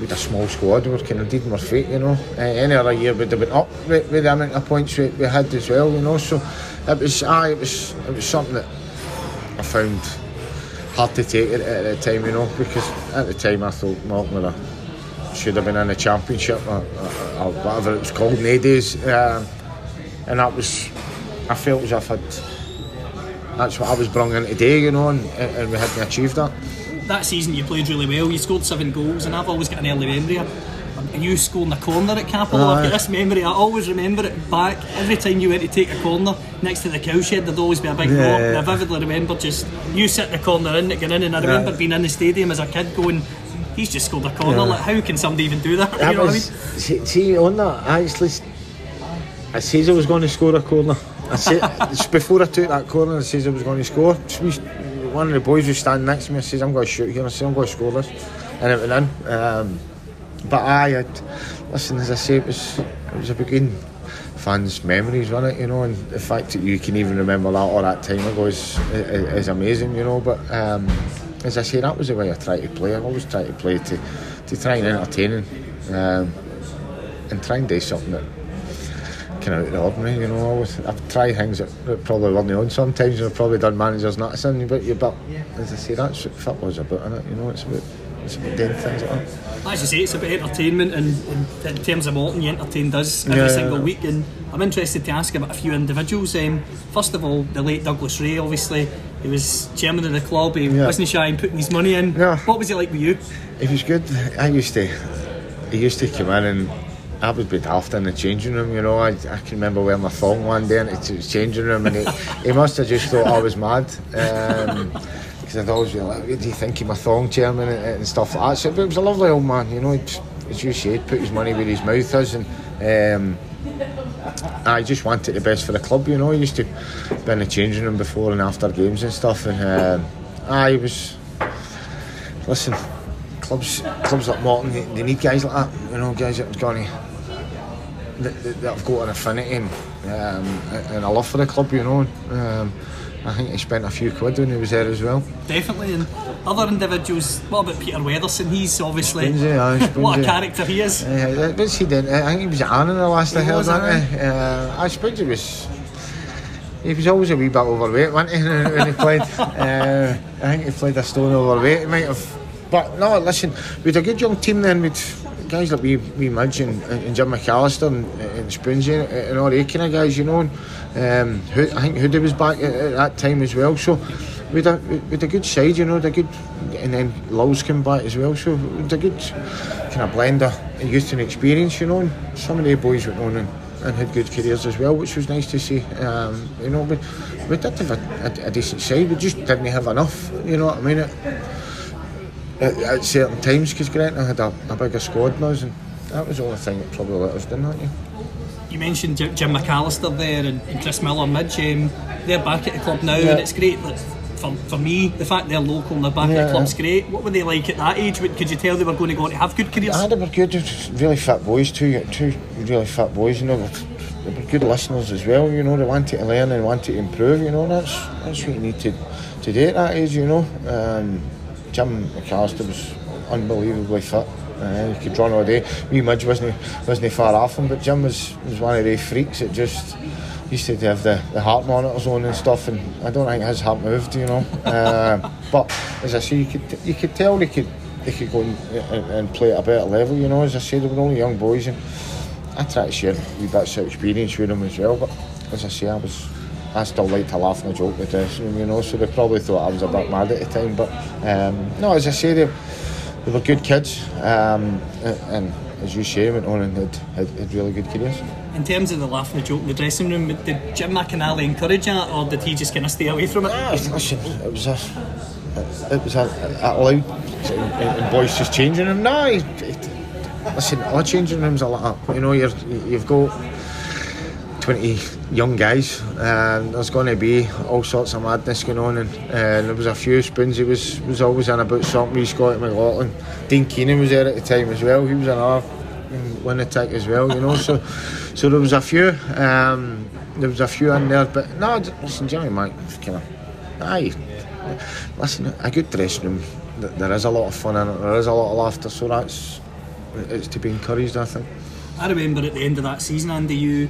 with a small squad. We were kind of dead our fate, you know. Uh, any other year we'd have been up with, with the amount of points we, we had as well, you know. So it was, aye, it was, it was something that I found hard to take it at the time, you know, because at the time I thought Morton should have been in the championship or, or, or whatever it was called in the days, um, and that was I felt as if I'd that's what I was in today, you know, and, and we hadn't achieved that. That season you played really well. You scored seven goals, and I've always got an early memory of you scoring a corner at Cappielow. I've got this memory. I always remember it back. Every time you went to take a corner next to the cowshed, there'd always be a big yeah, rock. And I vividly remember just you sitting the corner in, getting in, and I remember yeah. being in the stadium as a kid going he's just scored a corner. Yeah. Like, how can somebody even do that? that you know was, what I mean? See, see, on that, I actually, I says I was going to score a corner. I said before I took that corner, I says I was going to score. One of the boys was standing next to me. I says I'm going to shoot here. I said I'm going to score this, and it went in. Um, but I had listen, as I say, it was it was a beginning fans' memories, wasn't it? You know, and the fact that you can even remember that all that time ago is, is, is amazing, you know. But um, as I say, that was the way I tried to play. I always try to play to, to try and entertain um, and try and do something that kind of out of the ordinary. You know, I always I've tried things that, that probably weren't on. Sometimes I've probably done managers not saying, but you but as I say, that's what football's about, isn't it? You know, it's about things like that. As you say, it's about entertainment, and, and in terms of Morton, you entertained us every yeah, single yeah. week. And I'm interested to ask about a few individuals. Um, first of all, the late Douglas Rae, obviously he was chairman of the club. He yeah. wasn't shy in putting his money in. Yeah. What was he like with you? He was good. I used to, he used to come in and I would be daft in the changing room. You know, I, I can remember wearing my thong one day into the changing room, and he, he must have just thought I was mad. Um, because I'd always like, what do you think of my thong, chairman, and, and stuff like that. So, but it was a lovely old man, you know, as you said, put his money where his mouth is, and um, I just wanted the best for the club, you know. I used to be in the changing room before and after games and stuff, and um, I was listen. Clubs, clubs like Morton, they, they, need guys like that, you know, guys that are going to that, that, have got an affinity and, um, and a love for the club, you know. Um, I think he spent a few quid when he was there as well. Definitely, and other individuals. What about Peter Weatherson? He's obviously what a character he is. Uh, what's he did? I think he was at Annan the last he I heard, wasn't he? Uh, I suppose he was. He was always a wee bit overweight, wasn't he, when he played? uh, I think he played a stone overweight. He might have. But no, listen, we had a good young team then. We'd guys like we, we Midge and, and Jim McAllister and, and Spoonsy and all the kind of guys, you know. And, um, I think Hoodie was back at, at, that time as well. So with a, had a good side, you know, a good, and then Lowes came back as well. So had a good kind of blender of youth and experience, you know. And some of the boys went on and, and had good careers as well, which was nice to see. Um, you know, we, we did have a, a, a, decent side, we just didn't have enough, you know what I mean? It, at, at certain times because Gretna had a, a bigger squad than us, and that was the only thing that probably let us down, that year. You mentioned Jim McAllister there and, and Chris Millar Midge. Um, they're back at the club now, yeah. and it's great. That for, for me, the fact they're local and they're back yeah, at the club's great. What were they like at that age? Could you tell they were going to go on to have good careers? Yeah, they were good, really fat boys too. Two really fat boys, you know. They were good listeners as well, you know. They wanted to learn and wanted to improve, you know. That's that's what you need to to do at that age, you know. Um, Jim McAllister was unbelievably fit. Uh, he could run all day. Me Midge wasn't wasn't far off him, but Jim was, was one of the freaks that just used to have the, the heart monitors on and stuff, and I don't think his heart moved, you know. Uh, but as I say, you could you could tell they could they could go and, and, play at a better level, you know. As I say, they were only young boys, and I tried to share wee bits of experience with them as well. But as I say, I was I still like to laugh and joke with the dressing room, you know, so they probably thought I was a bit mad at the time. But um, no, as I say, they, they were good kids, um, and as you say, went on and had, had, had, really good careers. In terms of the laugh and the joke in the dressing room, did Jim McInally encourage that, or did he just kind of stay away from it? Uh, listen, it was a, it was a, a loud and boisterous changing room. No, it, it, listen, our changing rooms are like that. You know, you're, you've got 20 young guys and there's going to be all sorts of madness going on and, and there was a few spoons he was was always in about something with Scott McLaughlin Dean Keenan was there at the time as well he was another and lunatic as well, you know. so, so there was a few, um, there was a few in there, but no, listen, Jimmy Mike, kind of, aye, listen, a good dressing room. There is a lot of fun in it. There is a lot of laughter, so that's it's to be encouraged. I think. I remember at the end of that season, Andy, you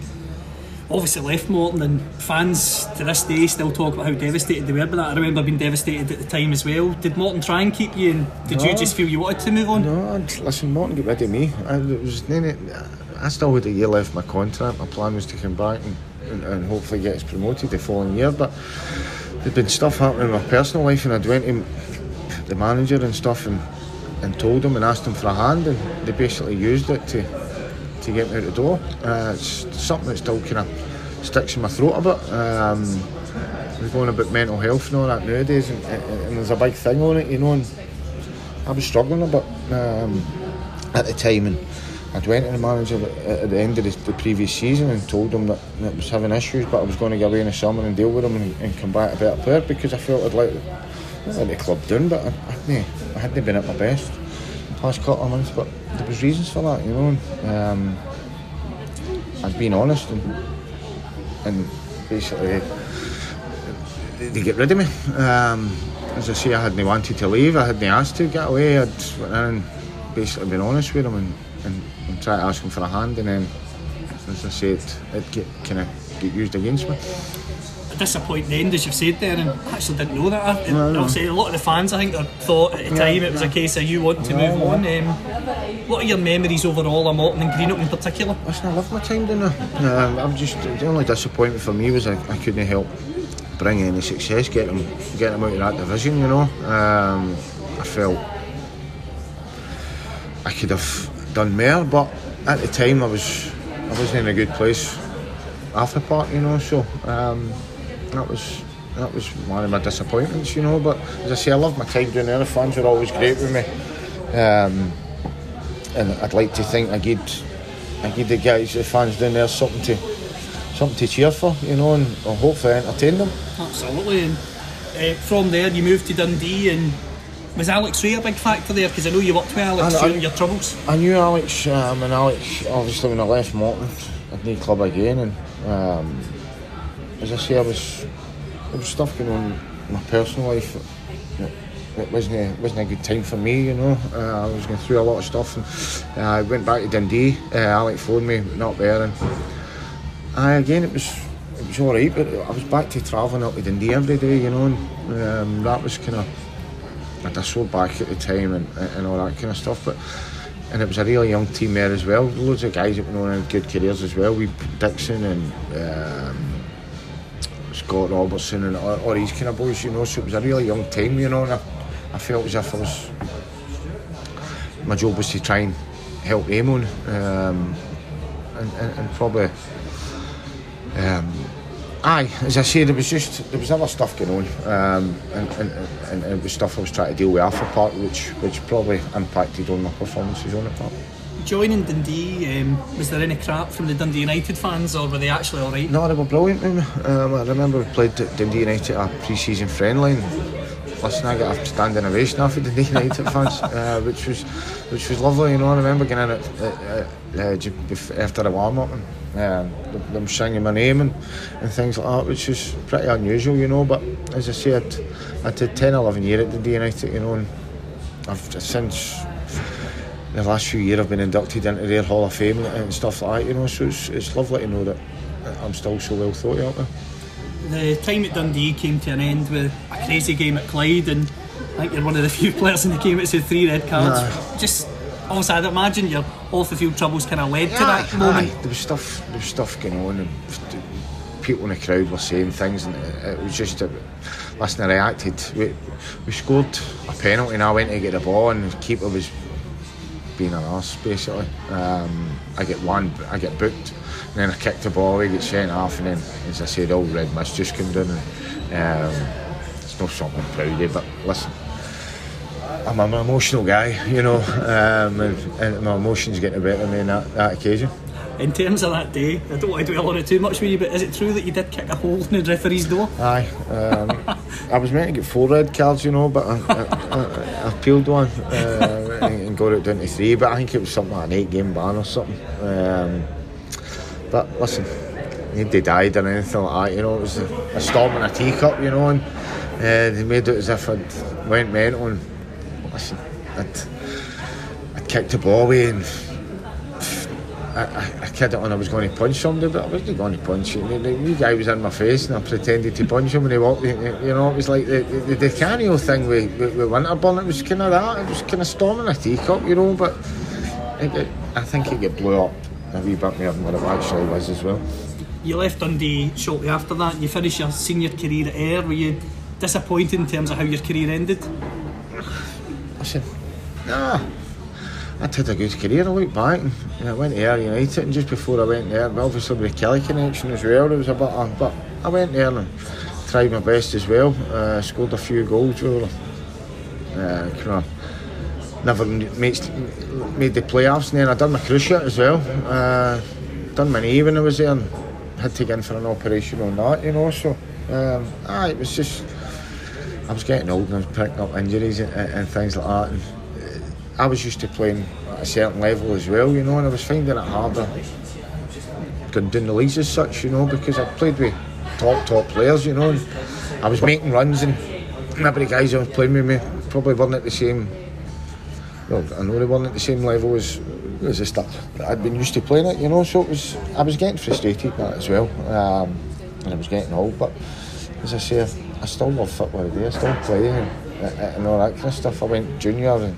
obviously left Morton, and fans to this day still talk about how devastated they were by that. I remember being devastated at the time as well. Did Morton try and keep you, and did no, you just feel you wanted to move on? No, listen, Morton got rid of me. I, was, I still had a year left my contract. My plan was to come back and, and, and hopefully get us promoted the following year, but there'd been stuff happening in my personal life, and I'd went to the manager and stuff and, and told them and asked them for a hand, and they basically used it to to get me out the door. Uh, it's something that still kind of sticks in my throat a bit. Um, we're going about mental health and all that nowadays, and, and, there's a big thing on it, you know. And I was struggling a bit um, at the time, and I'd went to the manager at, the end of the, previous season and told him that, that I was having issues, but I was going to go away in the summer and deal with them and, and come back a better player because I felt I'd let the club down, but I, I, hadn't, I hadn't been at my best the past couple of months. But there was reasons for that, you know. Um, I'd been honest and, and basically they get rid of me. Um, as I say, I hadn't wanted to leave. I hadn't asked to get away. I'd went in and basically been honest with them and, and, and try to ask them for a hand. And then, as I said, it get kind of get used against me disappointing end, as you've said there, and I actually didn't know that. I, no, no. a lot of the fans, I think, thought at the time yeah, it was yeah. a case of you want to move on. Um, what are your memories overall of Morton and Greenock in particular? Listen, I love my time down there. Um, I'm just the only disappointment for me was I, I couldn't help bring any success, get them, get them out of that division. You know, um, I felt I could have done more, but at the time I was I wasn't in a good place after part, you know. So um, that was that was one of my disappointments, you know. But as I say, I love my time doing there. The fans were always great with me, um, and I'd like to think I give I give the guys, the fans down there, something to something to cheer for, you know, and, hopefully entertain them. Absolutely. And uh, from there, you moved to Dundee, and was Alex Rae a big factor there? Because I know you worked with Alex during your troubles. I knew Alex, um, and Alex obviously when I left Morton, I'd need club again, and. Um, as I say, I was there was stuff going on in my personal life. It wasn't a, wasn't a good time for me, you know. Uh, I was going through a lot of stuff, and uh, I went back to Dundee. Uh, Alex phoned me, not there, and I again it was it was all right, but I was back to travelling up to Dundee every day, you know, and um, that was kind of I had a sore back at the time and, and all that kind of stuff, but and it was a really young team there as well. Loads of guys that went on good careers as well. We Dixon and. Um, Scott Robertson and all, all, these kind of boys, you know. So it was a really young team, you know. And I, I felt as if I was my job was to try and help on, um, and, and, and, probably. Um, aye, as I said, it was just there was other stuff going on, um, and, and, and, it was stuff I was trying to deal with after part, which which probably impacted on my performances on the park joining Dundee, um, was there any crap from the Dundee United fans, or were they actually all right? No, they were brilliant. Um, I remember we played Dundee United at a pre-season friendly. And, listen, I got a standing ovation of Dundee United fans, uh, which was which was lovely. You know, I remember getting in it uh, uh, after the warm up and um, them singing my name and, and things like that, which was pretty unusual, you know. But as I said, I did 10, 11 years at Dundee United, you know, and I've since the last few years I've been inducted into their Hall of Fame and stuff like that, you know, so it's, it's lovely to know that I'm still so well thought of there. The time at Dundee came to an end with a crazy game at Clyde and I think you're one of the few players in the game that's had three red cards. Nah. Just also I'd imagine your off the field troubles kind of led yeah, to that moment. Aye. There was stuff there was stuff going on and people in the crowd were saying things and it, was just a, listen I reacted we, we scored a penalty and I went to get the ball and the keeper was being an arse basically. Um, I get one, I get booked, and then I kick the ball, I get sent off, and then as I said, all red mist just come down. And, um, it's not something I'm proud of, but listen. I'm an emotional guy, you know, um, and, and, my emotions get the better of me on that, that occasion. In terms of that day, I don't want to dwell on it too much with you, but is it true that you did kick a hole in the referee's door? Aye. Um, I was meant to get four red cards, you know, but I, I, I, I peeled one. Uh, and, got it down to three. But I think it was something like an eight game ban or something. Um, but listen, nobody died or anything like that. You know, it was a, a storm in a teacup. You know, and uh, they made it as if I'd went mental. And listen, I'd, I'd kicked the ball away and. I, I, I kidded on I was going to punch somebody, but I wasn't going to punch him. The, the guy was in my face and I pretended to punch him when he walked. You know, it was like the the, Di Canio thing with, with, with Winterburn. It was kind of that. It was kind of storming a teacup, you know. But it, it, I think it got blew up a wee bit more than what it actually was as well. You left Dundee shortly after that. You finished your senior career at Ayr. Were you disappointed in terms of how your career ended? Listen, nah. I'd had a good career. I look back and I went to Ayr United, and just before I went there, obviously with the Kelly connection as well, it was a bit. But I went there and tried my best as well. Uh, scored a few goals. Uh, kind of never made, made the playoffs. And then I done my cruciate as well. Uh, done my knee when I was there, and had to get in for an operation on that. You know, so um, ah, it was just. I was getting old and I was picking up injuries and, and things like that. And, I was used to playing at a certain level as well, you know, and I was finding it harder down the leagues as such, you know, because I played with top, top players, you know, and I was making runs and maybe the guys I was playing with me probably weren't at the same, well, I know they weren't at the same level as, as the stuff that I'd been used to playing it, you know, so it was, I was getting frustrated that as well, um, and I was getting old, but as I say, I still love football today, I still play and, and all that kind of stuff. I went junior and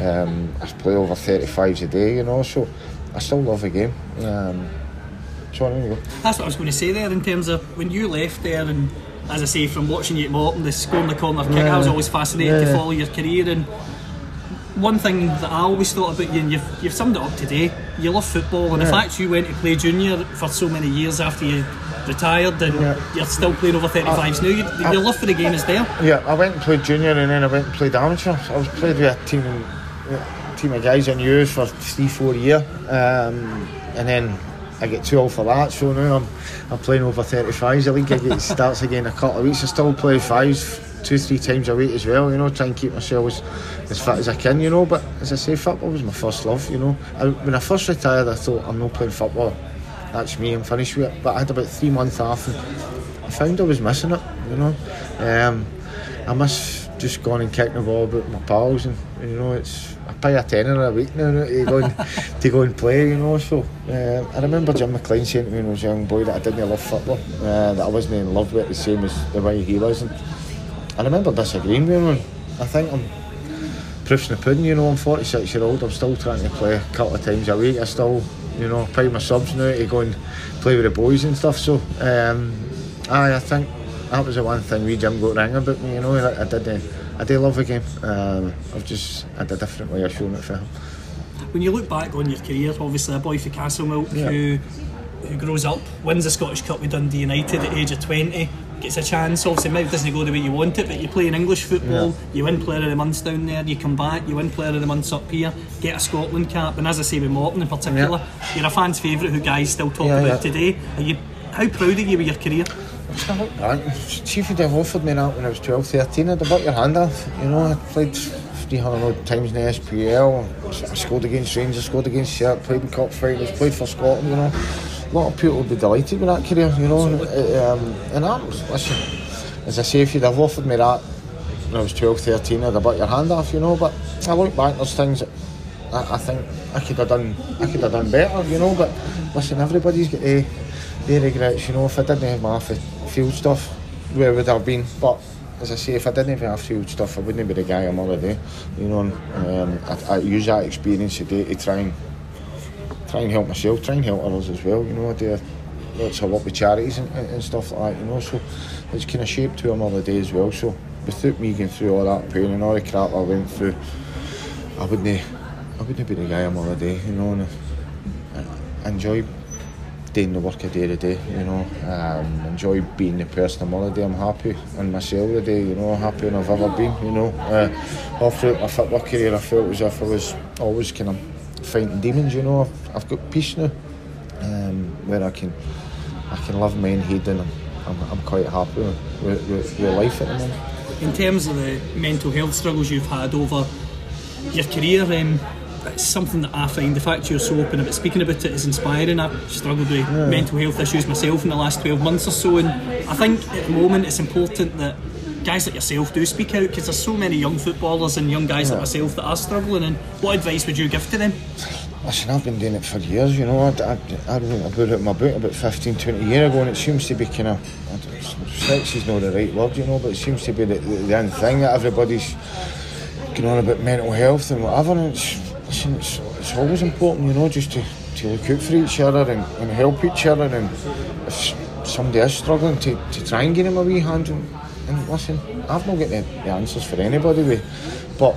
um, I play over 35s a day, you know, so I still love the game. Um, so there you go. That's what I was going to say there in terms of when you left there, and as I say, from watching you at Morton, the scoring the corner kick, Yeah. I was always fascinated Yeah. to follow your career. And one thing that I always thought about you, and you've, you've summed it up today, you love football, and the fact you went to play junior for so many years after you retired, and Yeah. you're still playing over 35s now, you, your love for the game is there. Yeah, I went and played junior and then I went and played amateur. I was played with a team, a team of guys I knew for three, four years, um, and then I get too old for that. So now I'm I'm playing over 35s. The league it starts again in a couple of weeks. I still play fives two, three times a week as well. You know, try and keep myself as, as fit as I can. You know, but as I say, football was my first love. You know, I, when I first retired, I thought I'm not playing football. That's me. I'm finished with it. But I had about three months off. And, I found I was missing it, you know. Um, I must just gone and kicking the ball about with my pals, and you know, it's I pay a tenner a week now to go and, to go and play, you know. So uh, I remember Jim McLean saying to me when I was a young boy that I didn't love football, uh, that I wasn't in love with it the same as the way he was, and I remember disagreeing with him. I think I'm proofs in the pudding, you know. I'm 46 year old. I'm still trying to play a couple of times a week. I still, you know, pay my subs now to go and play with the boys and stuff. So, um, aye, I think that was the one thing we Jim got ring about me. You know, I, I did. Uh, I do love the game. Um, I've just had a different way of showing it for him. When you look back on your career, obviously a boy for Castlemilk Yeah. who who grows up, wins the Scottish Cup with Dundee United at the age of 20, gets a chance. Obviously, maybe doesn't go the way you want it, but you play in English football, Yeah. you win Player of the Month down there, you come back, you win Player of the Month up here, get a Scotland cap, and as I say with Morton in particular, you're a fan's favourite who guys still talk Yeah, about yeah. today. Are you, how proud are you with your career? Chief would have offered me that when I was 12, 13. I'd have bought your hand off. You know, I played 300 odd times in the SPL. I scored against Rangers, scored against Sharp, played in cup finals, played for Scotland, you know. A lot of people would be delighted with that career, you know. Um, and that was, listen, as I say, if you'd have offered me that when I was 12, 13, I'd have bought your hand off, you know. But I look back, there's things that I, I think I could have done I could have done better, you know. But listen, everybody's got their, their regrets, you know. If I didn't have my field stuff, where would I have been? But as I say, if I didn't have field stuff, I wouldn't be the guy I'm already. You know, um, I, I use that experience today to try and try and help myself, try and help others as well. You know, I do lots of work with charities and, and, stuff like that. You know, so it's kind of shaped who I'm all day as well. So without me going through all that pain and all the crap I went through, I wouldn't, I wouldn't be the guy I'm all day. You know, and I, I enjoy doing the work I do today, you know. Um, enjoy being the person I'm already. I'm happy in myself today, you know, happier than I've ever been, you know. Uh, all throughout my football career, I felt as if I was always kind of fighting demons, you know. I've, I've got peace now um, where I can I can live my own head and I'm, I'm, I'm quite happy with, with, with life at the moment. In terms of the mental health struggles you've had over your career, um, it's something that I find the fact you're so open about speaking about it is inspiring. I've struggled with yeah. mental health issues myself in the last 12 months or so, and I think at the moment it's important that guys like yourself do speak out because there's so many young footballers and young guys yeah. like myself that are struggling. And what advice would you give to them? Listen, I've been doing it for years, you know. I, I, I wrote about it in my book about 15, 20 years ago, and it seems to be kind of, sex is not the right word, you know, but it seems to be the, the, the end thing that everybody's going on about mental health and whatever. And it's, it's, it's always important, you know, just to, to look out for each other and, and help each other. And if somebody is struggling, to, to try and give them a wee hand. And, and listen, I've not got the, the answers for anybody, with, but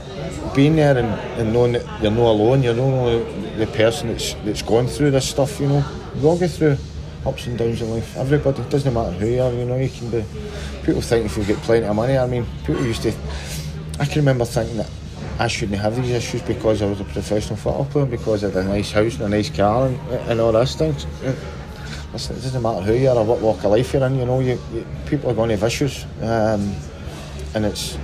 being there and, and knowing that you're not alone, you're not only the person that's that's gone through this stuff, you know. We all go through ups and downs in life. Everybody, it doesn't matter who you are, you know, you can be. People think if you get plenty of money, I mean, people used to. I can remember thinking that I shouldn't have these issues because I was a professional football player, because I had a nice house and a nice car and, and all this things. Listen, it doesn't matter who you are or what walk of life you're in, you know, you, you people are going to have issues. Um, and it's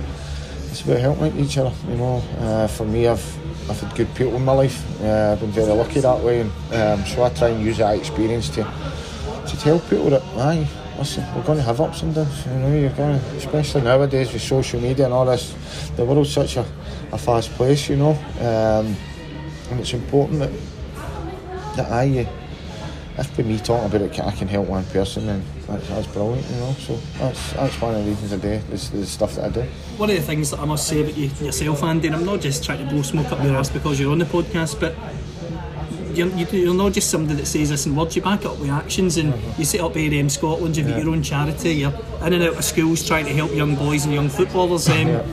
it's about helping each other, you know. Uh, for me, I've I've had good people in my life. Uh, I've been very lucky that way, and um, so I try and use that experience to to tell people that, aye, listen, we're going to have ups and downs. You know, you're going to, especially nowadays with social media and all this. The world's such a, a fast place, you know, um, and it's important that that I if by me talking about it, I can help one person, then that's, that's brilliant, you know. So that's that's one of the reasons I do this, the stuff that I do. One of the things that I must say about you yourself, Andy, and I'm not just trying to blow smoke up your ass because you're on the podcast, but you're, you're not just somebody that says this in words, you back it up with actions and mm-hmm. you set up ADM Scotland, you've yeah. got your own charity, you're in and out of schools trying to help young boys and young footballers. Um, yeah.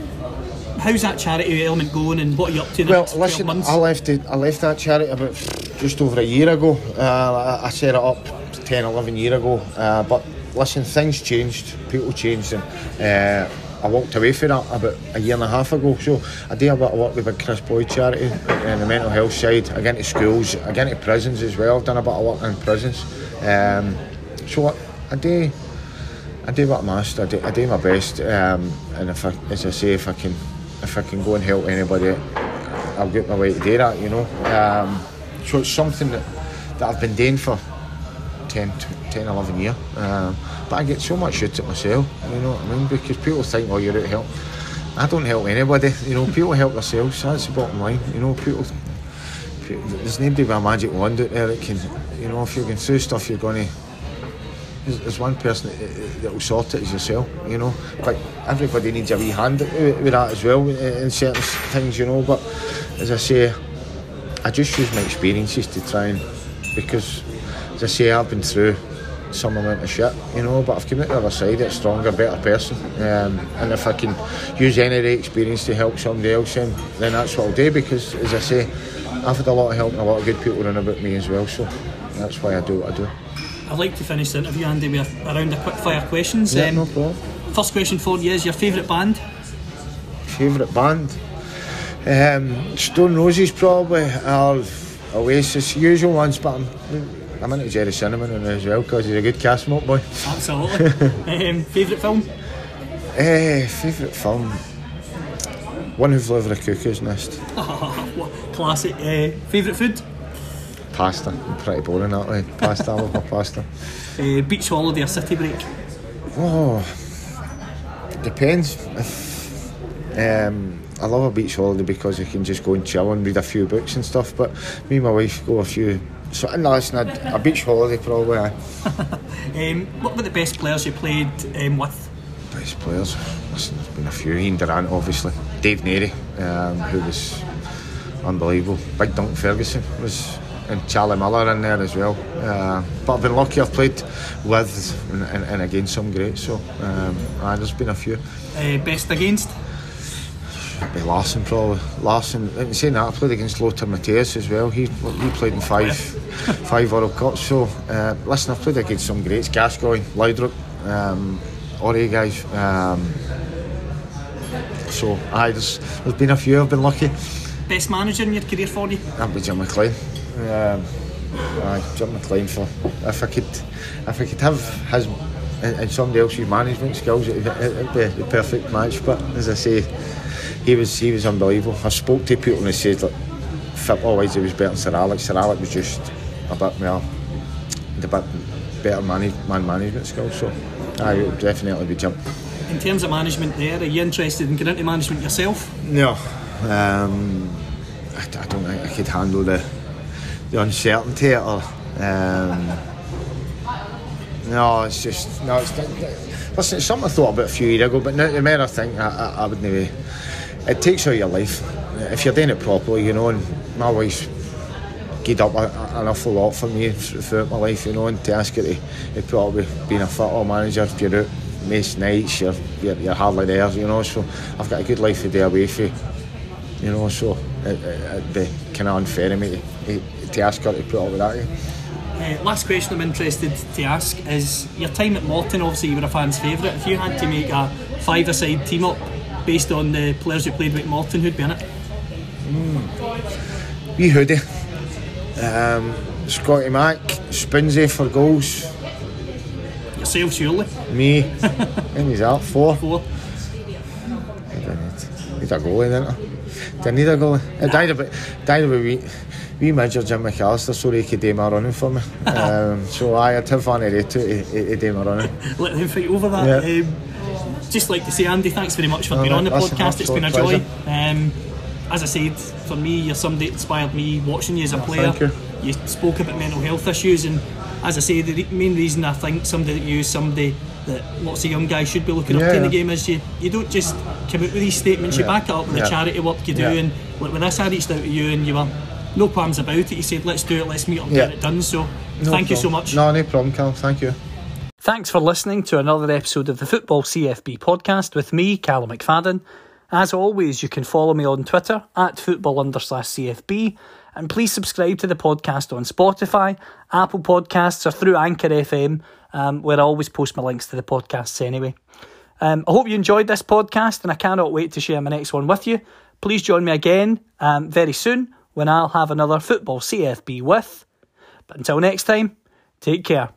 How's that charity element going and what are you up to well, listen, I left it, I left that charity about just over a year ago. Uh, I set it up 10, 11 years ago. Uh, but listen, things changed, people changed, and uh, I walked away from that about a year and a half ago. So I do a bit of work with the Kris Boyd charity and the mental health side. I get into schools, I get into prisons as well. I've done a bit of work in prisons. Um, so I, I do. I do what I must. I do, I do my best, um, and if I, as I say, if I can, if I can go and help anybody, I'll get my way to do that. You know. Um, so it's something that, that I've been doing for 10, 10 11 years. Uh, but I get so much out of myself, you know what I mean? Because people think, oh, you're out help. I don't help anybody, you know, people help themselves, that's the bottom line. You know, people, people there's nobody with a magic wand out there that can, you know, if you're going through stuff, you're going to there's, one person that, will sort it is yourself, you know. But everybody needs a wee hand with that as well in certain things, you know. But as I say, I just use my experiences to try and because as I say I've been through some amount of shit, you know, but I've come out the other side a stronger, better person. Um, and if I can use any of the experience to help somebody else, then, then that's what I'll do because, as I say, I've had a lot of help and a lot of good people around about me as well, so that's why I do what I do. I'd like to finish the interview, Andy, with a, round of quick fire questions. Yeah, um, no problem. First question for you is your favourite band? Favourite band? Um, Stone Roses probably, or Oasis, usual ones, but I'm, I'm into Gerry Cinnamon as well because he's a good Castlemilk boy. Absolutely. um, favourite film? Uh, favourite film? One Who's over the cuckoo's nest. Classic. Uh, favourite food? Pasta. Pretty boring that way. Pasta, I love my pasta. Uh, beach holiday or city break? Oh, depends. If, um, I love a beach holiday because you can just go and chill and read a few books and stuff. But me and my wife go a few. So no, listen, a, a beach holiday probably. um, what were the best players you played um, with? Best players. Listen, there's been a few. Ian Durrant, obviously. Dave Narey, um, who was unbelievable. Big Dunk Ferguson was and Charlie Miller in there as well. Uh, but I've been lucky I've played with and, and, and against some greats. So um, there's been a few. Uh, best against? Be Larsson probably. Larsson. And saying that, I played against Lothar Matthäus as well. He he played in five five World Cups. So uh, listen, I've played against some greats: Gascoigne, Laudrup, um, Ori guys. Um, so aye, there's, there's been a few. I've been lucky. Best manager in your career for you? That'd be Jim McLean. Um, aye, Jim McLean for if I could if I could have his and, somebody else's management skills, it, would be the perfect match. But as I say, he was he was unbelievable. I spoke to people and they said like football wise he was better than Sir Alex. Sir Alex was just a bit more a bit better manage, man management skills. So I would definitely be jumped. In terms of management, there, are you interested in getting into management yourself? No, um, I, I, don't think I could handle the the uncertainty or. Um, no, it's just no. It's, listen, it's something I thought about a few years ago, but now, the more I think, I, I, I wouldn't be. It takes out your life if you're doing it properly, you know. And my wife's given up a, an awful lot for me throughout my life, you know. And to ask her to, to probably being a football manager, if you're out most nights, you're, you're, you're hardly there, you know. So I've got a good life to do away from, you know. So it, it, would be kind of unfair of me to, to ask her to put up with that. Uh, last question I'm interested to ask is your time at Morton. Obviously, you were a fan's favourite. If you had to make a five-a-side team up based on the players you played with Morton, who'd be in it? Mm. Wee Hoodie, um, Scotty Mack, Spinsy for goals. Yourself, surely. Me. and he's out, four. Four. Need a goalie, didn't I? Didn't need a goalie. It died a bit. Died a bit we measured Jim McAllister so he could do my running for me. um, so I, I'd have fun of it to, to, do my running. Let him fight over that. Yeah. Um, just like to say, Andy, thanks very much for being on the podcast. It's been a joy. Um, as I said, for me, you're somebody that inspired me watching you as a player. You. you. spoke about mental health issues, and as I say, the main reason I think somebody that you, somebody that lots of young guys should be looking yeah, up to in the game is you, you don't just come out with these statements, you back it up with the charity work you do. And like when this, I reached out to you and you were no qualms about it. He said, let's do it, let's meet up and get it done. So no thank problem. you so much. No, no problem, Cal. Thank you. Thanks for listening to another episode of the Football CFB podcast with me, Callum McFadden. As always, you can follow me on Twitter at football under CFB and please subscribe to the podcast on Spotify, Apple Podcasts, or through Anchor FM, um, where I always post my links to the podcasts anyway. Um, I hope you enjoyed this podcast and I cannot wait to share my next one with you. Please join me again um, very soon when I'll have another Football CFB with. But until next time, take care.